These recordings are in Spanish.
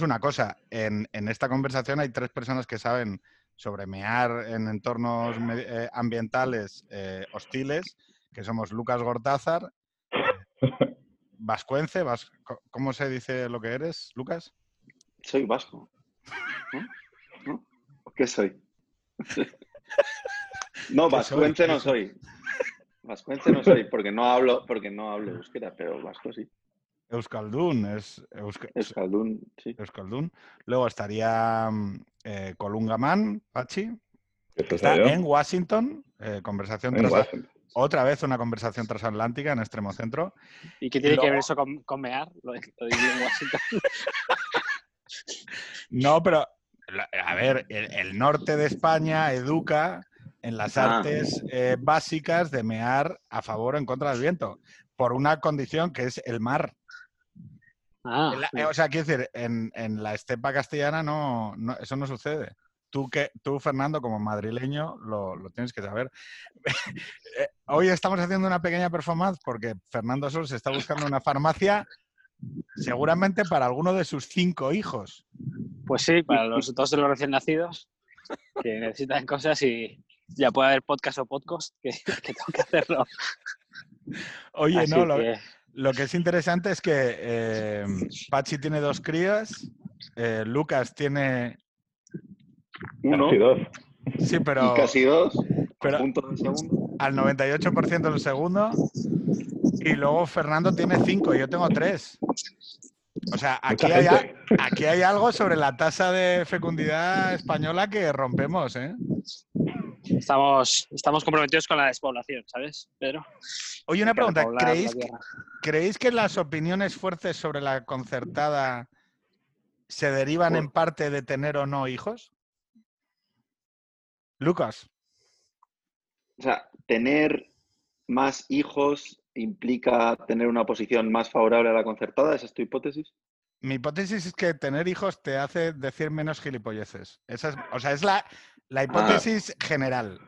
una cosa. En, en esta conversación hay tres personas que saben sobre mear en entornos eh, ambientales eh, hostiles, que somos Lucas Gortázar, vascuence, vas- ¿cómo se dice lo que eres, Lucas? Soy vasco. ¿No? ¿No? ¿O ¿Qué soy? No, ¿Qué vascuence no soy. Vascuence no soy, porque no hablo, porque no hablo euskera, pero vasco sí. Euskaldun, es Euska- Euskaldun, sí. Euskaldun. Luego estaría mm, eh, Colungaman, Pachi, que está yo. en Washington, eh, conversación En trasa- Washington. otra vez una conversación transatlántica en extremo centro. ¿Y qué tiene que luego- ver eso con, con mear? Lo, lo en Washington. No, pero a ver, el, el norte de España educa en las Ah. artes eh, básicas de mear a favor o en contra del viento, por una condición que es el mar. Ah, la- eh, o sea, quiero decir, en, en la estepa castellana no, no- eso no sucede. Tú, que, tú, Fernando, como madrileño, lo, lo tienes que saber. Eh, Hoy estamos haciendo una pequeña performance porque Fernando Sol se está buscando una farmacia seguramente para alguno de sus cinco hijos. pues sí, para los dos de los recién nacidos que necesitan cosas y ya puede haber podcast o podcast que, que tengo que hacerlo. Oye, Así no, lo, que- lo que es interesante es que eh, Pachi tiene dos crías, eh, Lucas tiene... Uno Casi dos. Sí, pero... y casi dos. pero- Punto del segundo. al 98% del segundo. Y luego Fernando tiene 5, yo tengo 3. O sea, aquí hay, aquí hay algo sobre la tasa de fecundidad española que rompemos, ¿eh? Estamos, estamos comprometidos con la despoblación, ¿sabes, Pedro? Oye, una pregunta. ¿Creéis que. ¿Creéis que las opiniones fuertes sobre la concertada se derivan en parte de tener o no hijos? Lucas, O sea, tener más hijos implica tener una posición más favorable a la concertada, ¿esa es tu hipótesis? mi hipótesis es que tener hijos te hace decir menos gilipolleces. Esa es, o sea, es la, la hipótesis general.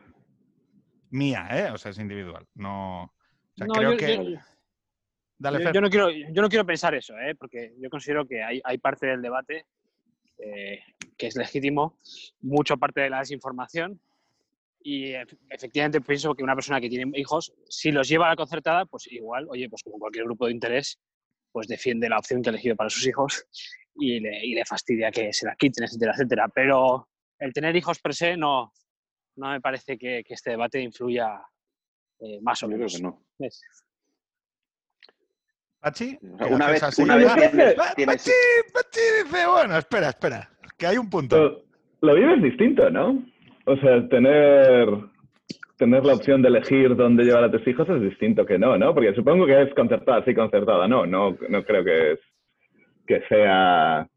Mía, ¿eh? O sea, es individual. No. O sea, No, creo yo- que. yo- Dale, yo, yo no quiero, yo no quiero pensar eso, ¿eh? porque yo considero que hay, hay parte del debate eh, que es legítimo, mucho parte de la desinformación. Y ef- efectivamente pienso que una persona que tiene hijos, si los lleva a la concertada, pues igual, oye, pues como cualquier grupo de interés, pues defiende la opción que ha elegido para sus hijos y le, y le fastidia que se la quiten, etcétera, etcétera. Pero el tener hijos per se no, no me parece que, que este debate influya eh, más o Yo creo menos. que no. Es- Pachi. Una vez, así. una vez Ah, tienes, Pa- tienes- Pachi, Pachi dice, bueno, espera, espera. Que hay un punto. Lo, lo vives distinto, ¿no? O sea, tener, tener la opción de elegir dónde llevar a tus hijos es distinto que no, ¿no? Porque supongo que es concertada, sí, concertada. No, no, no creo que, es, que sea...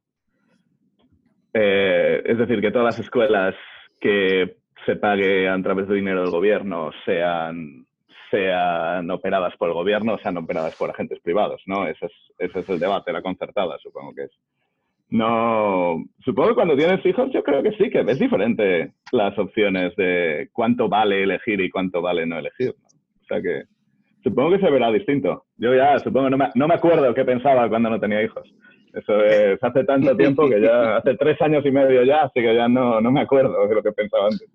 eh, es decir, que todas las escuelas que se pague a través de dinero del gobierno sean, sean operadas por el gobierno o sean operadas por agentes privados, ¿no? Ese es, es el debate, la concertada, supongo que es. No, supongo que cuando tienes hijos yo creo que sí, que ves diferente las opciones de cuánto vale elegir y cuánto vale no elegir. O sea que supongo que se verá distinto. Yo ya supongo, no me, no me acuerdo qué pensaba cuando no tenía hijos. Eso es hace tanto tiempo que ya, hace tres años y medio ya, así que ya no, no me acuerdo de lo que pensaba antes.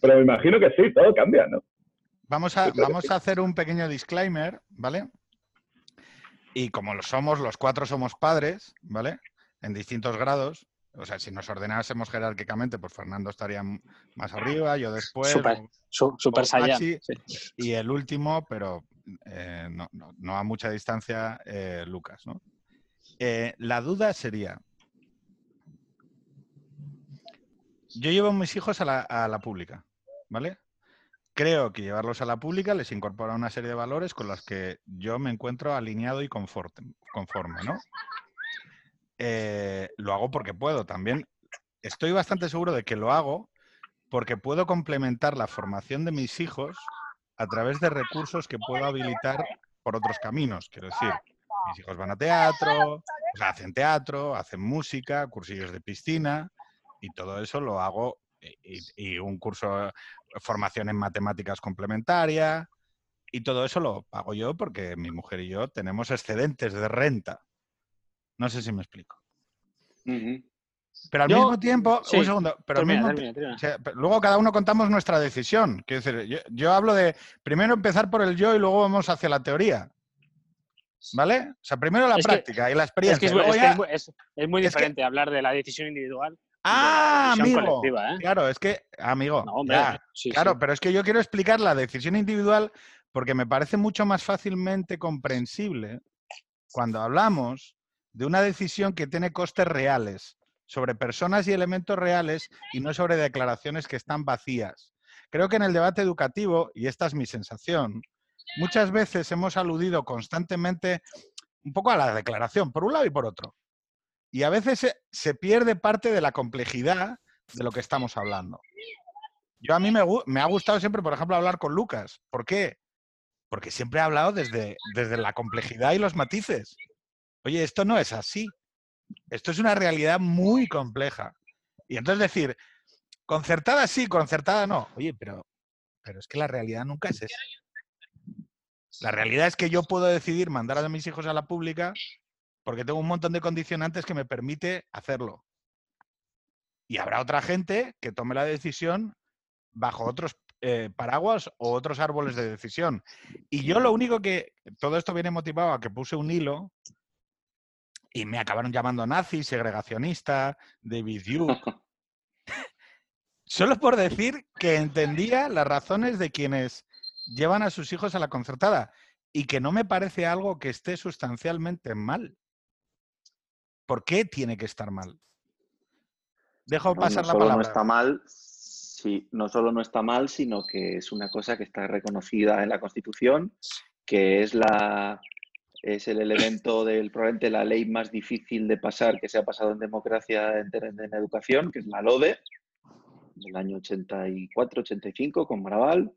Pero me imagino que sí, todo cambia, ¿no? Vamos a, vamos a hacer un pequeño disclaimer, ¿vale? Y como lo somos, los cuatro somos padres, ¿vale? En distintos grados. O sea, si nos ordenásemos jerárquicamente, pues Fernando estaría más arriba, yo después. Su, super O sí. Y el último, pero eh, no, no- no a mucha distancia, eh, Lucas, ¿no? Eh, la duda sería. Yo llevo a mis hijos a la, pública, ¿vale? Creo que llevarlos a la pública les incorpora una serie de valores con los que yo me encuentro alineado y conforme, ¿no? Eh, lo hago porque puedo también. Estoy bastante seguro de que lo hago porque puedo complementar la formación de mis hijos a través de recursos que puedo habilitar por otros caminos. Quiero decir, mis hijos van a teatro, o sea, hacen teatro, hacen música, cursillos de piscina y todo eso lo hago y, y un curso, formación en matemáticas complementaria y todo eso lo pago yo porque mi mujer y yo tenemos excedentes de renta. No sé si me explico. Pero al Yo- mismo tiempo, sí, un segundo, pero al mismo termina, termina. O sea, pero luego cada uno contamos nuestra decisión. Quiero decir, yo, yo hablo de primero empezar por el yo y luego vamos hacia la teoría. ¿Vale? O sea, primero la Es que- práctica y la experiencia. es, es que ya- es muy- que- diferente hablar de la decisión individual ¡Ah, amigo! ¿eh? Claro, es que, amigo, No, hombre, ya, sí, claro, sí. pero es que yo quiero explicar la decisión individual porque me parece mucho más fácilmente comprensible cuando hablamos de una decisión que tiene costes reales sobre personas y elementos reales y no sobre declaraciones que están vacías. Creo que en el debate educativo, y esta es mi sensación, muchas veces hemos aludido constantemente un poco a la declaración, por un lado y por otro. Y a veces se, se pierde parte de la complejidad de lo que estamos hablando. Yo a mí me, me ha gustado siempre, por ejemplo, hablar con Lucas. ¿Por qué? Porque siempre ha hablado desde, desde la complejidad y los matices. Oye, esto no es así. Esto es una realidad muy compleja. Y entonces decir, concertada sí, concertada no. Oye, pero, pero es que la realidad nunca es esa. La realidad es que yo puedo decidir mandar a mis hijos a la pública porque tengo un montón de condicionantes que me permite hacerlo. Y habrá otra gente que tome la decisión bajo otros eh, paraguas o otros árboles de decisión. Y yo lo único que, todo esto viene motivado a que puse un hilo y me acabaron llamando nazi, segregacionista, David Duke. Solo por decir que entendía las razones de quienes llevan a sus hijos a la concertada y que no me parece algo que esté sustancialmente mal. ¿Por qué tiene que estar mal? Dejo pasar no la solo palabra. no está mal, sí, no solo no está mal, sino que es una cosa que está reconocida en la Constitución, que es la es el elemento del probablemente la ley más difícil de pasar que se ha pasado en democracia en educación, que es la LODE, del año 84-85 con Maraval,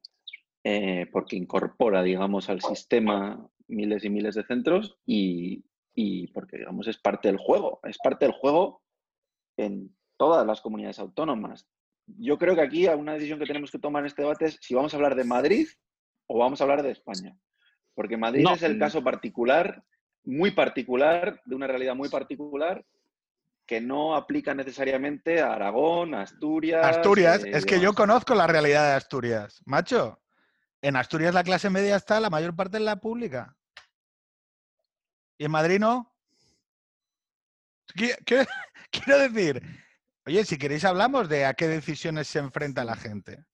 eh, porque incorpora, digamos, al sistema miles y miles de centros y, y porque, digamos, es parte del juego, es parte del juego en todas las comunidades autónomas. Yo creo que aquí una decisión que tenemos que tomar en este debate es si vamos a hablar de Madrid o vamos a hablar de España. Porque Madrid No. es el caso particular, muy particular, de una realidad muy particular, que no aplica necesariamente a Aragón, a Asturias. Asturias, eh, es que yo conozco la realidad de Asturias. Macho, en Asturias la clase media está la mayor parte en la pública. ¿Y en Madrid no? Qui- qui- Quiero decir, oye, si queréis hablamos de a qué decisiones se enfrenta la gente.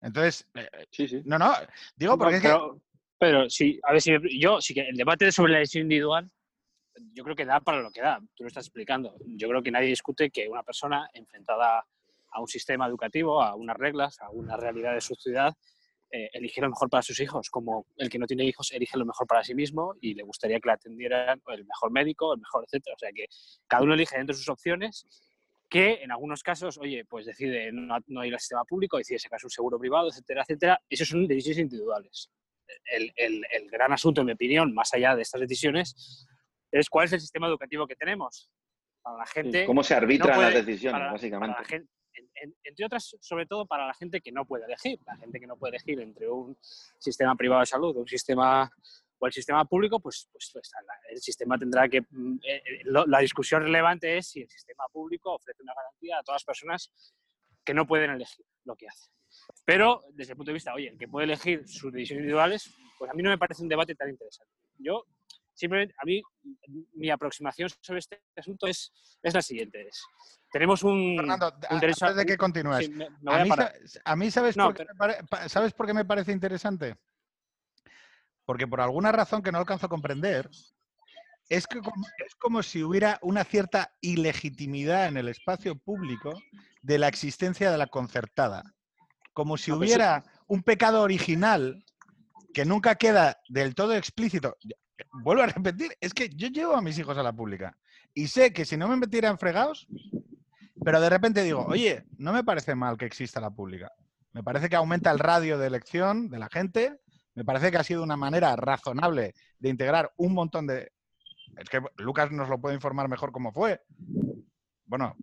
Entonces, eh, Sí, sí. no, no, digo No, porque es que... pero, pero sí, a ver si yo sí que el debate sobre la decisión individual, yo creo que da para lo que da. Tú lo estás explicando. Yo creo que nadie discute que una persona enfrentada a un sistema educativo, a unas reglas, a una realidad de su ciudad, eh, elige lo mejor para sus hijos. Como el que no tiene hijos elige lo mejor para sí mismo y le gustaría que le atendieran el mejor médico, el mejor, etcétera. O sea que cada uno elige dentro de sus opciones que en algunos casos, oye, pues decide no, no ir al sistema público, decide sacar un seguro privado, etcétera, etcétera. Esos son decisiones individuales. El, el- el gran asunto, en mi opinión, más allá de estas decisiones, es cuál es el sistema educativo que tenemos para la gente. ¿Cómo se no arbitran puede- las decisiones, para- básicamente? para la gen- en- en- entre otras, sobre todo para la gente que no puede elegir. La gente que no puede elegir entre un sistema privado de salud, un sistema o el sistema público, pues, pues, pues, el sistema tendrá que... mm, eh, eh, la discusión relevante es si el sistema público ofrece una garantía a todas las personas que no pueden elegir lo que hace. Pero desde el punto de vista, oye, el que puede elegir sus decisiones individuales, pues a mí no me parece un debate tan interesante. Yo, simplemente, a mí, mi aproximación sobre este asunto es, es la siguiente. Es, tenemos un, Fernando, un derecho antes de que continúes, sí, me, me voy a mí, a ¿sabes, No, por pare- ¿sabes por qué me parece interesante? Porque por alguna razón que no alcanzo a comprender, es, que como, es como si hubiera una cierta ilegitimidad en el espacio público de la existencia de la concertada. Como si No, pues sí. hubiera un pecado original que nunca queda del todo explícito. Vuelvo a repetir, es que yo llevo a mis hijos a la pública y sé que si no me metieran fregados, pero de repente digo, oye, no me parece mal que exista la pública. Me parece que aumenta el radio de elección de la gente. Me parece que ha sido una manera razonable de integrar un montón de... Es que Lucas nos lo puede informar mejor cómo fue. Bueno,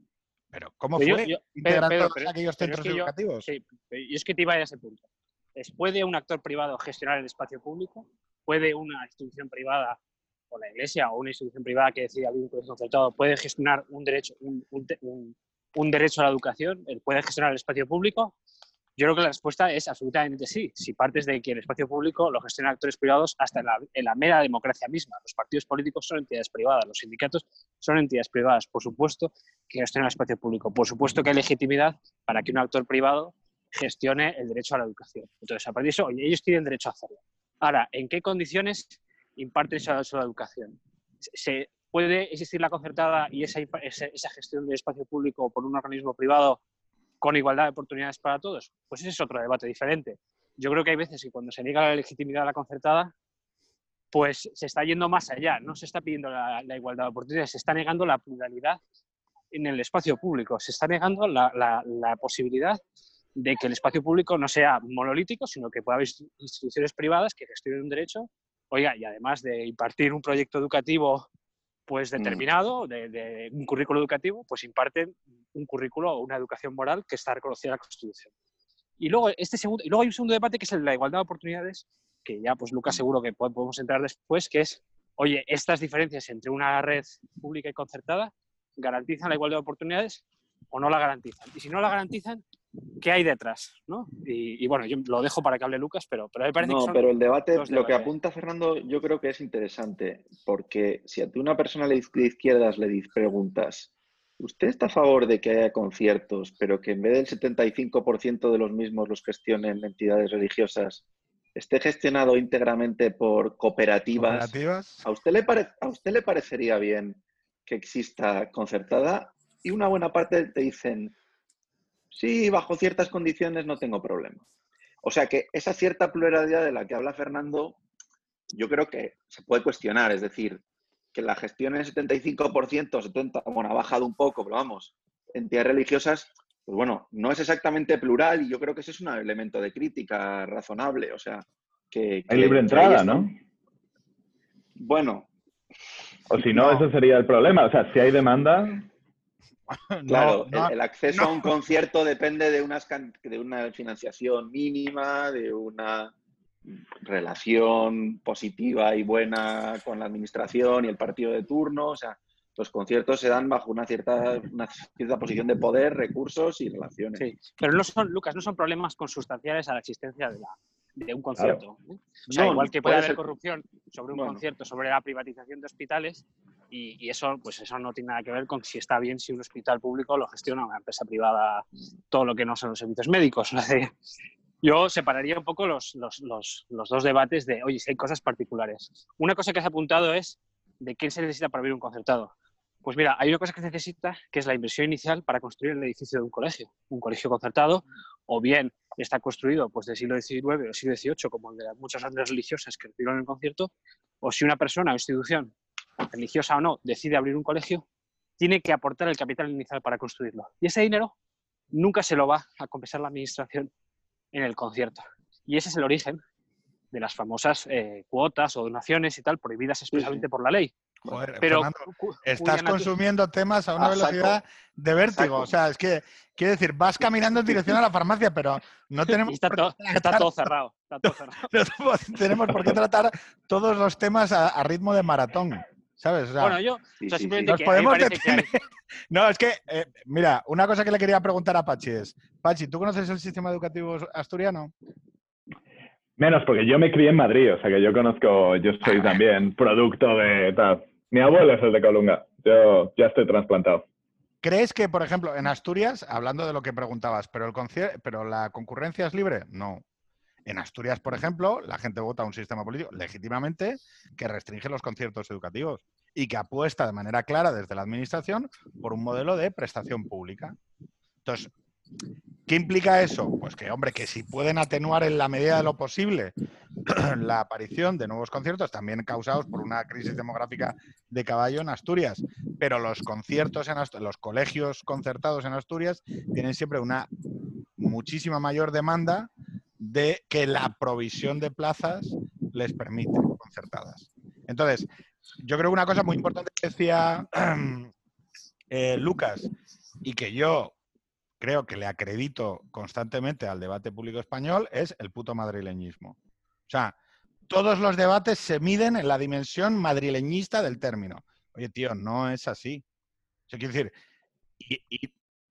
pero ¿cómo Pero yo- fue yo- integrar Pedro, todos pero- aquellos pero es centros que yo- educativos? Sí, pero yo es que te iba a ese punto. ¿Puede un actor privado gestionar el espacio público? ¿Puede una institución privada o la iglesia o una institución privada que decide abrir un colegio concertado puede gestionar un derecho, un, un, un, derecho a la educación, puede gestionar el espacio público, yo creo que la respuesta es absolutamente sí. Si partes de que el espacio público lo gestionan actores privados hasta en la, en la, mera democracia misma. Los partidos políticos son entidades privadas, los sindicatos son entidades privadas. Por supuesto que gestionan el espacio público. Por supuesto que hay legitimidad para que un actor privado gestione el derecho a la educación. Entonces, a partir de eso, ellos tienen derecho a hacerlo. Ahora, ¿en qué condiciones imparten esa, esa educación? ¿Se puede existir la concertada y esa, esa gestión del espacio público por un organismo privado con igualdad de oportunidades para todos? Pues ese es otro debate diferente. Yo creo que hay veces que cuando se niega la legitimidad a la concertada, pues se está yendo más allá, no se está pidiendo la, igualdad de oportunidades, se está negando la pluralidad en el espacio público, se está negando la, la, posibilidad de que el espacio público no sea monolítico, sino que pueda haber instituciones privadas que gestionen un derecho, oiga, y además de impartir un proyecto educativo pues mm. determinado, de, un currículo educativo, pues imparten un currículo o una educación moral que está reconocida en la Constitución. Y luego, este segundo, y luego hay un segundo debate que es el de la igualdad de oportunidades, que ya pues Lucas mm. seguro que podemos entrar después, que es, oye, estas diferencias entre una red pública y concertada garantizan la igualdad de oportunidades o no la garantizan. Y si no la garantizan, qué hay detrás, ¿no? Y, bueno, yo lo dejo para que hable Lucas, pero, pero me parece no, que pero el debate, lo que apunta Fernando, yo creo que es interesante, porque si a ti una persona de izquierdas le preguntas, ¿usted está a favor de que haya conciertos, pero que en vez del 75% de los mismos los gestionen entidades religiosas, esté gestionado íntegramente por cooperativas? ¿A, usted le ¿A usted le parecería bien que exista concertada? Y una buena parte te dicen, Sí, bajo ciertas condiciones no tengo problema. O sea que esa cierta pluralidad de la que habla Fernando, yo creo que se puede cuestionar. Es decir, que la gestión en 75%, 70%, bueno, ha bajado un poco, pero vamos, entidades religiosas, pues bueno, no es exactamente plural y yo creo que ese es un elemento de crítica razonable. O sea, que... Hay libre entrada, ¿no? Bueno. O si no, eso sería el problema. O sea, si hay demanda, Claro, el, acceso a un concierto depende de, unas, de una financiación mínima, de una relación positiva y buena con la administración y el partido de turno. O sea, los conciertos se dan bajo una cierta, una cierta posición de poder, recursos y relaciones. Sí, pero no son, Lucas, no son problemas consustanciales a la existencia de, la, de un concierto. ¿eh? O sea, igual que puede, haber corrupción sobre un concierto, sobre la privatización de hospitales, y, eso, pues eso no tiene nada que ver con si está bien si un hospital público lo gestiona una empresa privada, todo lo que no son los servicios médicos. Yo separaría un poco los, los, los, los, dos debates de, oye, si hay cosas particulares. Una cosa que has apuntado es de qué se necesita para abrir un concertado. Pues mira, hay una cosa que se necesita, que es la inversión inicial para construir el edificio de un colegio. Un colegio concertado, o bien está construido pues, del siglo XIX o siglo XVIII, como el de muchas otras religiosas que recibieron el concierto, o si una persona o institución religiosa o no, decide abrir un colegio, tiene que aportar el capital inicial para construirlo. Y ese dinero nunca se lo va a compensar la administración en el concierto. Y ese es el origen de las famosas eh, cuotas o donaciones y tal, prohibidas expresamente por la ley. Pero estás consumiendo temas a una velocidad de vértigo. O sea, es que, quiere decir, vas caminando en dirección a la farmacia, pero no tenemos. Está, todo, cerrado. no tenemos por qué tratar todos los temas a ritmo de maratón. ¿Sabes? bueno, yo, simplemente No, es que, eh, mira, una cosa que le quería preguntar a Pachi es, Pachi, ¿tú conoces el sistema educativo asturiano? Menos, porque yo me crié en Madrid, o sea que yo conozco, yo soy ah. también producto de tal. Mi abuelo es el de Colunga, yo ya estoy trasplantado. ¿Crees que, por ejemplo, en Asturias, hablando de lo que preguntabas, pero, el pero la concurrencia es libre? No. En Asturias, por ejemplo, la gente vota un sistema político legítimamente que restringe los conciertos educativos y que apuesta de manera clara desde la Administración por un modelo de prestación pública. Entonces, ¿qué implica eso? Pues que, hombre, que si pueden atenuar en la medida de lo posible la aparición de nuevos conciertos, también causados por una crisis demográfica de caballo en Asturias, pero los conciertos en Asturias, los colegios concertados en Asturias tienen siempre una muchísima mayor demanda de que la provisión de plazas les permite concertadas. Entonces, yo creo que una cosa muy importante que decía eh, Lucas y que yo creo que le acredito constantemente al debate público español es el puto madrileñismo. O sea, todos los debates se miden en la dimensión madrileñista del término. Oye, tío, no es así. O quiero decir,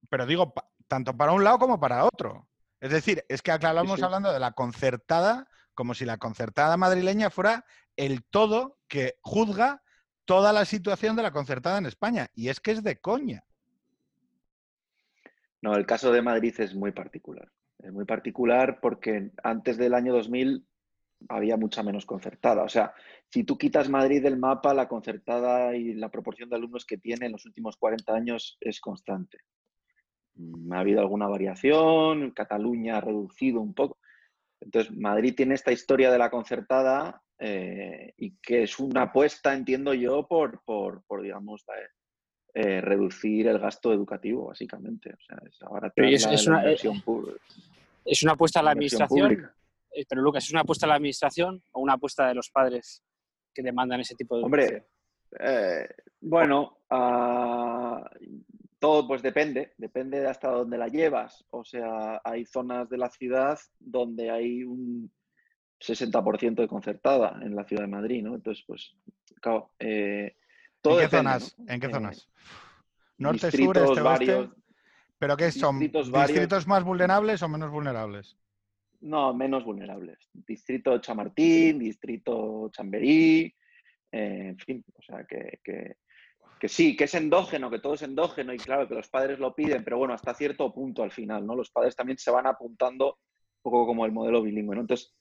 pero digo, tanto para un lado como para otro. Es decir, es que aclaramos hablando de la concertada como si la concertada madrileña fuera el todo que juzga toda la situación de la concertada en España. Y es que es de coña. No, el caso de Madrid es muy particular. Es muy particular porque antes del año 2000 había mucha menos concertada. O sea, si tú quitas Madrid del mapa, la concertada y la proporción de alumnos que tiene en los últimos 40 años es constante. Mm, ha habido alguna variación, Cataluña ha reducido un poco. Entonces, Madrid tiene esta historia de la concertada eh, y que es una apuesta, entiendo yo, por, por, digamos, eh, eh, reducir el gasto educativo, básicamente. O sea, es, ahora es, una, es, una, apuesta a la administración. Pero Lucas, ¿es una apuesta a la administración o una apuesta de los padres que demandan ese tipo de Hombre, bueno, uh, todo pues depende, depende de hasta dónde la llevas. O sea, hay zonas de la ciudad donde hay un 60% de concertada en la ciudad de Madrid, ¿no? Entonces, pues, claro, eh, todo ¿En qué zonas? ¿En qué zonas? Eh, Norte, sur, este, oeste. ¿Pero qué son? Distritos, más vulnerables o menos vulnerables? No, menos vulnerables. Distrito Chamartín, distrito Chamberí, eh, en fin, o sea que, que sí, que es endógeno, que todo es endógeno y claro que los padres lo piden, pero bueno, hasta cierto punto al final, ¿no? Los padres también se van apuntando un poco como el modelo bilingüe, ¿no? Entonces,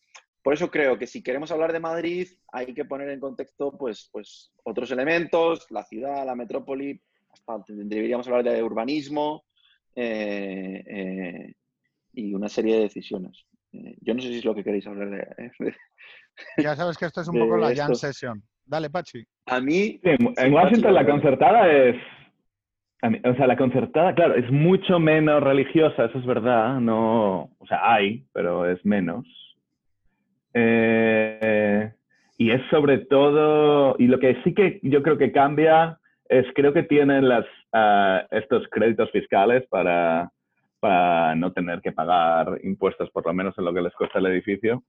por eso creo que si queremos hablar de Madrid, hay que poner en contexto, pues, pues otros elementos, la ciudad, la metrópoli, hasta deberíamos hablar de urbanismo eh, eh, y una serie de decisiones. Eh, yo no sé si es lo que queréis hablar de. ya sabes que esto es un poco la Jan Session. Dale, Pachi. A mí. en Washington la concertada es. o sea, la concertada, claro, es mucho menos religiosa, eso es verdad. No, o sea, hay, pero es menos. Eh, y es sobre todo, y lo que sí que yo creo que cambia es, creo que tienen las, ah, estos créditos fiscales para, para no tener que pagar impuestos, por lo menos en lo que les cuesta el edificio.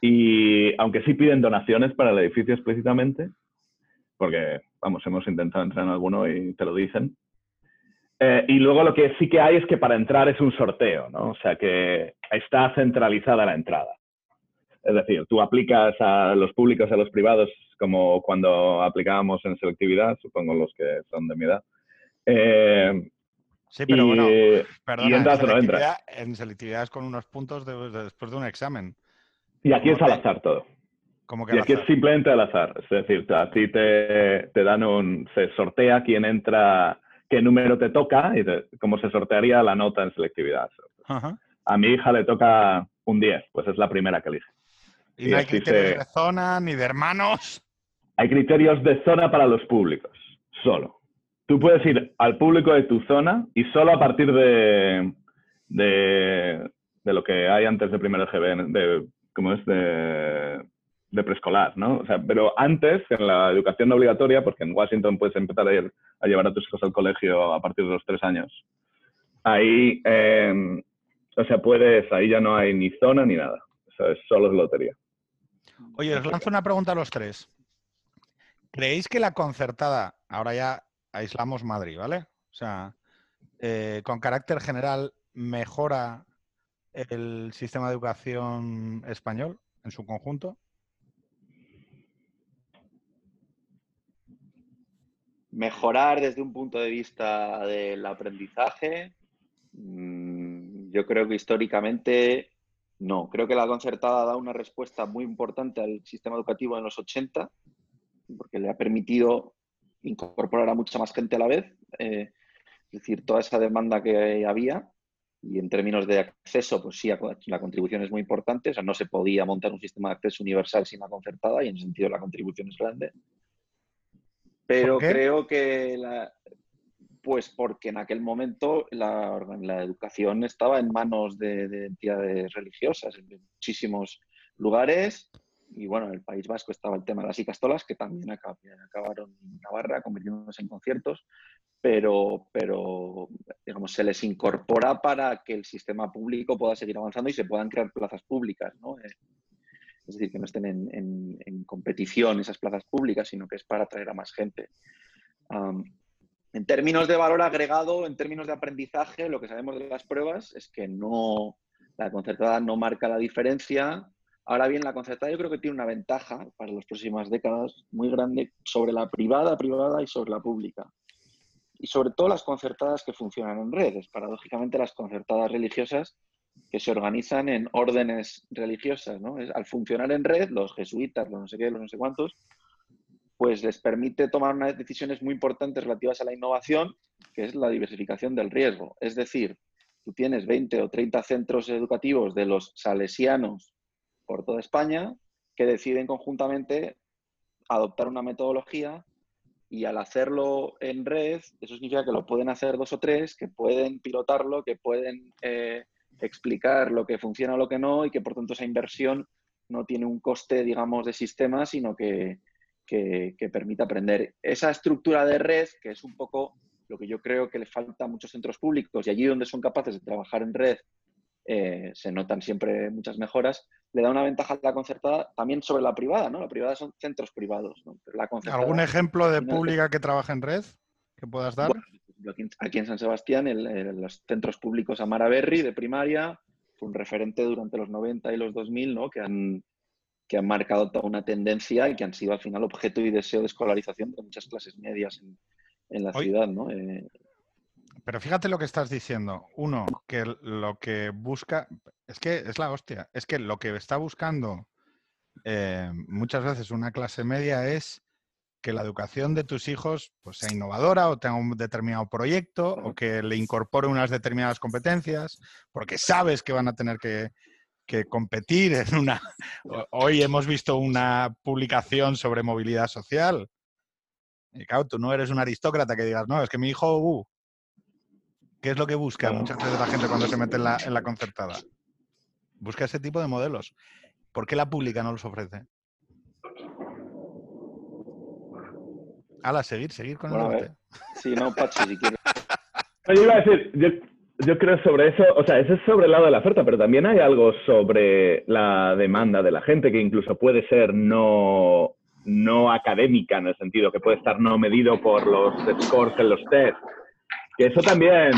Y aunque sí piden donaciones para el edificio explícitamente, porque, vamos, hemos intentado entrar en alguno y te lo dicen. Eh, y luego lo que sí que hay es que para entrar es un sorteo, ¿no? O sea que está centralizada la entrada. Es decir, tú aplicas a los públicos, a los privados, como cuando aplicábamos en selectividad, supongo los que son de mi edad. Eh, sí, pero bueno, perdona, entras en, selectividad, en selectividad es con unos puntos después de un examen. Y aquí es al azar todo. y aquí es simplemente al azar. Es decir, a ti te, dan un. Se sortea quién entra, qué número te toca y cómo se sortearía la nota en selectividad. A mi hija le toca un 10, pues es la primera que elige. Y, no hay criterios de zona ni de hermanos. Hay criterios de zona para los públicos, solo. Tú puedes ir al público de tu zona y solo a partir de, de, de lo que hay antes de primer GB, de como es de, preescolar, ¿no? O sea, pero antes, en la educación obligatoria, porque en Washington puedes empezar a, ir, a llevar a tus hijos al colegio a partir de los tres años, ahí, em, o sea, puedes, ahí ya no hay ni zona ni nada. O sea, es solo lotería. Oye, os lanzo una pregunta a los tres. ¿Creéis que la concertada, ahora ya aislamos Madrid, ¿vale? O sea, eh, con carácter general, mejora el sistema de educación español en su conjunto? Mejorar desde un punto de vista del aprendizaje, mm, yo creo que históricamente no. Creo que la concertada da una respuesta muy importante al sistema educativo en los 80, porque le ha permitido incorporar a mucha más gente a la vez. Eh, es decir, toda esa demanda que había y en términos de acceso, pues sí, la contribución es muy importante. O sea, no se podía montar un sistema de acceso universal sin la concertada y en ese sentido la contribución es grande. Pero creo que, la, pues porque en aquel momento la, educación estaba en manos de, entidades religiosas en muchísimos lugares. Y bueno, en el País Vasco estaba el tema de las icastolas, que también acabaron en Navarra convirtiéndose en conciertos pero, pero digamos, se les incorpora para que el sistema público pueda seguir avanzando y se puedan crear plazas públicas. ¿no? Eh, es decir, que no estén en, competición esas plazas públicas, sino que es para atraer a más gente. En términos de valor agregado, en términos de aprendizaje, lo que sabemos de las pruebas es que no, la concertada no marca la diferencia. Ahora bien, la concertada yo creo que tiene una ventaja para las próximas décadas muy grande sobre la privada, privada y sobre la pública. Y sobre todo las concertadas que funcionan en redes. Paradójicamente, las concertadas religiosas que se organizan en órdenes religiosas. ¿no? al funcionar en red, los jesuitas, los no sé qué, los no sé cuántos, pues les permite tomar unas decisiones muy importantes relativas a la innovación, que es la diversificación del riesgo. Es decir, tú tienes 20 o 30 centros educativos de los salesianos por toda España que deciden conjuntamente adoptar una metodología y al hacerlo en red, eso significa que lo pueden hacer dos o tres, que pueden pilotarlo, que pueden eh, explicar lo que funciona o lo que no y que por tanto esa inversión no tiene un coste, digamos, de sistema, sino que, que, permite aprender. Esa estructura de red, que es un poco lo que yo creo que le falta a muchos centros públicos y allí donde son capaces de trabajar en red eh, se notan siempre muchas mejoras, le da una ventaja a la concertada también sobre la privada, ¿no? La privada son centros privados, ¿Algún ejemplo de pública que trabaja en red que puedas dar? aquí en San Sebastián, los centros públicos Amara Berry de primaria, fue un referente durante los 90 y los 2000, ¿no? que, han, que han marcado toda una tendencia y que han sido al final objeto y deseo de escolarización de muchas clases medias en, la ciudad. ¿no? Eh, pero fíjate lo que estás diciendo. Uno, que lo que busca, es que es la hostia, es que lo que está buscando eh, muchas veces una clase media es que la educación de tus hijos pues, sea innovadora o tenga un determinado proyecto o que le incorpore unas determinadas competencias, porque sabes que van a tener que, competir en una... Hoy hemos visto una publicación sobre movilidad social. Y claro, tú no eres un aristócrata que digas, no, es que mi hijo, uh, ¿qué es lo que busca muchas veces la gente cuando se mete en la, en la concertada? Busca ese tipo de modelos. ¿Por qué la pública no los ofrece? Ala, seguir, seguir con el debate. Sí, no, Pachi, si quieres. Yo iba a decir, yo, creo sobre eso, o sea, eso es sobre el lado de la oferta, pero también hay algo sobre la demanda de la gente que incluso puede ser no, no académica en el sentido que puede estar no medido por los scores en los test. Que eso también,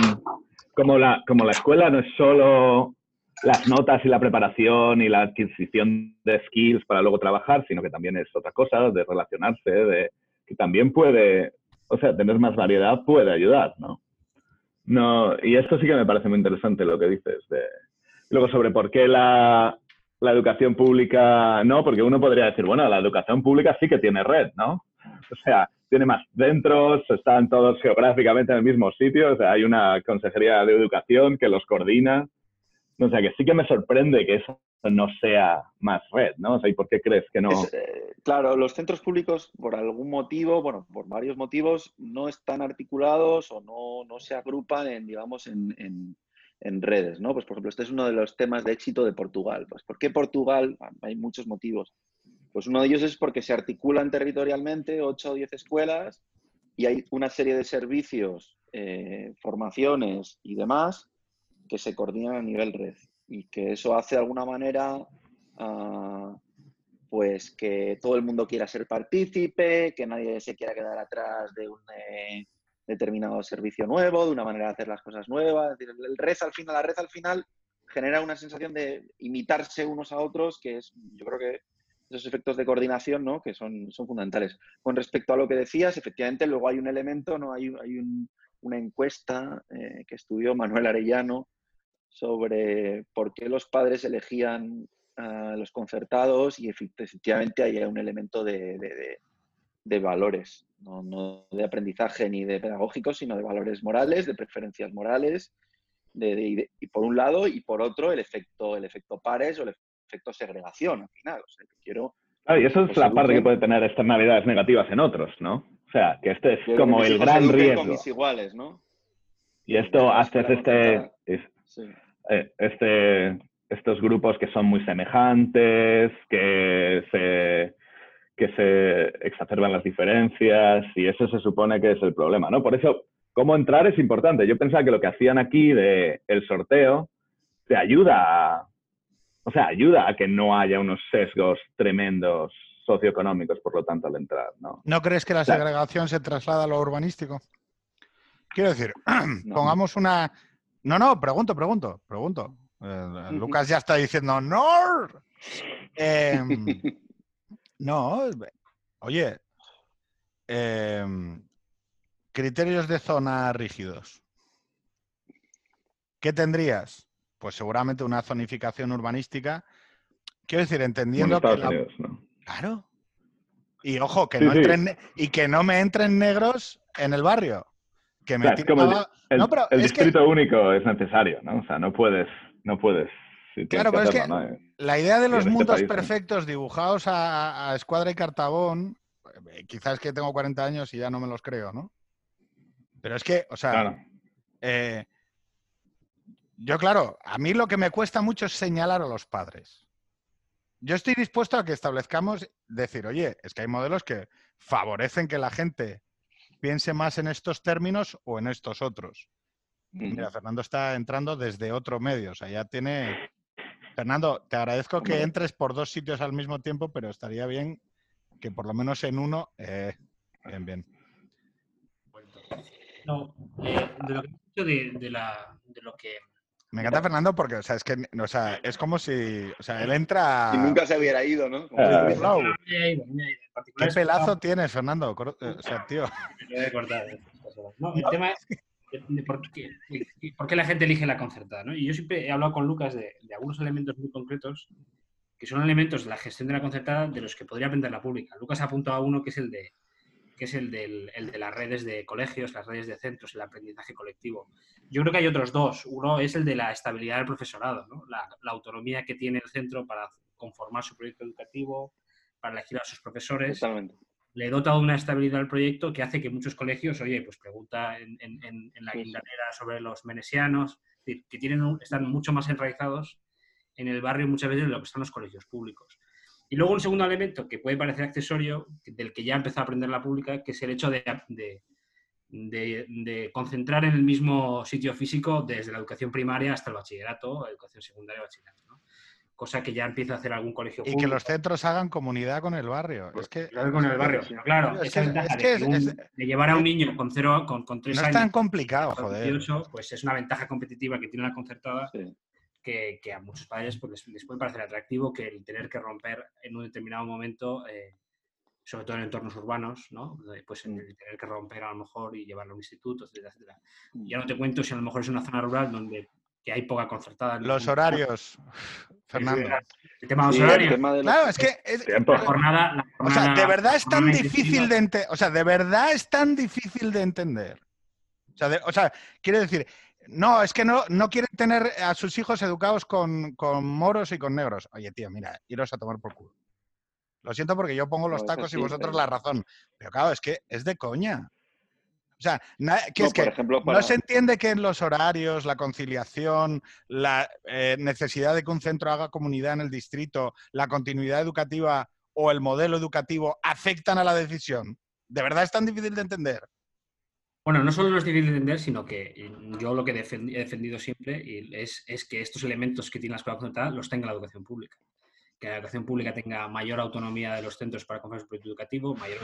como la, como la escuela no es solo las notas y la preparación y la adquisición de skills para luego trabajar, sino que también es otra cosa, de relacionarse, de que también puede, o sea, tener más variedad puede ayudar, ¿no? No, y esto sí que me parece muy interesante lo que dices. De... Luego, sobre por qué la, la educación pública no, porque uno podría decir, bueno, la educación pública sí que tiene red, ¿no? O sea, tiene más centros, están todos geográficamente en el mismo sitio, o sea, hay una consejería de educación que los coordina. O sea, que sí que me sorprende que eso no sea más red, ¿no? O sea, ¿y por qué crees que no? Eh, claro, los centros públicos, por algún motivo, bueno, por varios motivos, no están articulados o no, no se agrupan en, digamos, en, en, redes, ¿no? Pues, por ejemplo, este es uno de los temas de éxito de Portugal. Pues, ¿por qué Portugal? Hay muchos motivos. Pues uno de ellos es porque se articulan territorialmente 8 o 10 escuelas y hay una serie de servicios, eh, formaciones y demás que se coordinan a nivel red y que eso hace de alguna manera ah, pues que todo el mundo quiera ser partícipe, que nadie se quiera quedar atrás de un determinado servicio nuevo, de una manera de hacer las cosas nuevas. El red al final, la red al final genera una sensación de imitarse unos a otros, que es, yo creo que esos efectos de coordinación, ¿no? Que son, son fundamentales. Con respecto a lo que decías, efectivamente, luego hay un elemento, ¿no? Hay, hay una encuesta eh, que estudió Manuel Arellano sobre por qué los padres elegían a los concertados y efectivamente hay un elemento de, valores, no, de aprendizaje ni de pedagógicos, sino de valores morales, de preferencias morales, y por un lado, y por otro el efecto, el efecto pares o el efecto segregación al final. quiero, y eso es la parte que puede tener externalidades negativas en otros, ¿no? O sea, que este es como el gran riesgo. iguales, ¿no? Y esto hace este, eh, este, estos grupos que son muy semejantes, que se, que se exacerban las diferencias y eso se supone que es el problema, ¿no? Por eso, cómo entrar es importante. Yo pensaba que lo que hacían aquí de el sorteo te ayuda a, o sea, ayuda a que no haya unos sesgos tremendos socioeconómicos, por lo tanto, al entrar, ¿no? ¿No crees que la Claro. segregación se traslada a lo urbanístico? Quiero decir, No. pongamos una... No, no, pregunto, pregunto, pregunto. Eh, Lucas ya está diciendo ¡No! Em, no, oye, em, criterios de zona rígidos. ¿Qué tendrías? Pues seguramente una zonificación urbanística. Quiero decir, entendiendo que Estados la- Unidos, ¿no? Claro. Y ojo, que Sí, no entren y que no me entren negros en el barrio. Que me es como el, abajo- el- No, pero el es que- distrito único es necesario, ¿no? O sea, no puedes, no puedes. Si Claro, pero es que- ¿no? La idea de los este mundos perfectos dibujados a, a escuadra y cartabón, eh, quizás que tengo 40 años y ya no me los creo, ¿no? Pero es que, o sea, Claro. eh, yo claro, a mí lo que me cuesta mucho es señalar a los padres. Yo estoy dispuesto a que establezcamos, decir, oye, es que hay modelos que favorecen que la gente piense más en estos términos o en estos otros. Mira, Fernando está entrando desde otro medio, o sea, ya tiene... Fernando, te agradezco que entres por dos sitios al mismo tiempo, pero estaría bien que por lo menos en uno... eh, bien, bien. No, eh, de lo que he dicho de, de la, de lo que... Me encanta Fernando porque, o sea, es que, o sea, es como si, o sea, él entra... Si nunca se hubiera ido, ¿no? Si. Me he ido, me ¿Qué pelazo tienes, Fernando? Eh, O sea, tío. Cosas. No, el tema es de, de por, qué, de por qué la gente elige la concertada. ¿no? Y yo siempre he hablado con Lucas de, de algunos elementos muy concretos que son elementos de la gestión de la concertada de los que podría aprender la pública. Lucas ha apuntado a uno que es el de que es el, del- el de las redes de colegios, las redes de centros, el aprendizaje colectivo. Yo creo que hay otros dos. Uno es el de la estabilidad del profesorado, ¿no? la, la autonomía que tiene el centro para conformar su proyecto educativo, para elegir a sus profesores Totalmente. le dota una estabilidad al proyecto que hace que muchos colegios, oye, pues pregunta en, en- en- en la sí. guindanera sobre los menesianos, es decir, que tienen un- están mucho más enraizados en el barrio muchas veces de lo que están los colegios públicos. Y luego un segundo elemento que puede parecer accesorio, del que ya empezó a aprender la pública, que es el hecho de, de- de- de concentrar en el mismo sitio físico desde la educación primaria hasta el bachillerato, educación secundaria, bachillerato. ¿no? Cosa que ya empieza a hacer algún colegio Y público. que los centros hagan comunidad con el barrio. Es que Claro, con el barrio. Pero claro, Es esa que- ventaja es de, que que es- un- es- de llevar a un niño con cero, con, con tres no es años, tan complicado, joder. 18, pues es una ventaja competitiva que tiene la concertada Sí. que, que a muchos padres pues, les, les puede parecer atractivo que el tener que romper en un determinado momento, eh, sobre todo en entornos urbanos, ¿no? Pues en Mm. el tener que romper a lo mejor y llevarlo a un instituto, etcétera, etcétera. Mm. Ya no te cuento si a lo mejor es una zona rural donde que hay poca concertada. Los horarios, Fernando. El tema de los Sí, horarios. tema de los- Claro, es que es-. La jornada, la O sea, de verdad es tan difícil de entender. O sea, de verdad es tan difícil de entender. O sea, de- o sea, quiere decir, no, es que no, no quieren tener a sus hijos educados con, con moros y con negros. Oye, tío, mira, iros a tomar por culo. Lo siento porque yo pongo los No, tacos y vosotros pero- la razón. Pero claro, es que es de coña. O sea, na- que No, es que se entiende que en los horarios, la conciliación, la eh, necesidad de que un centro haga comunidad en el distrito, la continuidad educativa o el modelo educativo afectan a la decisión. ¿De verdad es tan difícil de entender? Bueno, no solo no es difícil de entender, sino que eh, yo lo que he defendido siempre es que estos elementos que tiene la escuela concertada los tenga la educación pública. Que la educación pública tenga mayor autonomía de los centros para configurar su proyecto educativo, mayor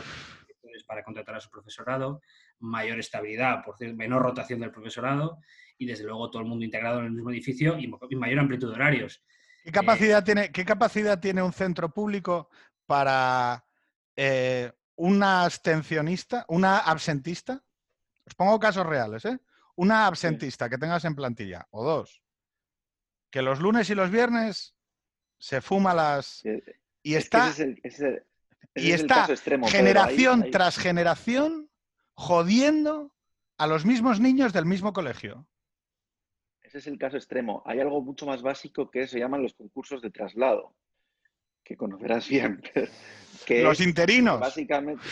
para contratar a su profesorado, mayor estabilidad, por cierto, menor rotación del profesorado y desde luego todo el mundo integrado en el mismo edificio y, mayor amplitud de horarios. ¿Qué capacidad, tiene, ¿Qué capacidad tiene un centro público para eh, una abstencionista, una absentista? Os pongo casos reales, ¿eh? Una absentista que tengas en plantilla, o dos, que los lunes y los viernes se fuma las... Y es que está, ese es el- ese es el- ese y es está extremo, ahí- generación ahí- tras generación jodiendo a los mismos niños del mismo colegio. Ese es el caso extremo. Hay algo mucho más básico que se llaman los concursos de traslado, que conocerás bien. que Los es- interinos. Básicamente,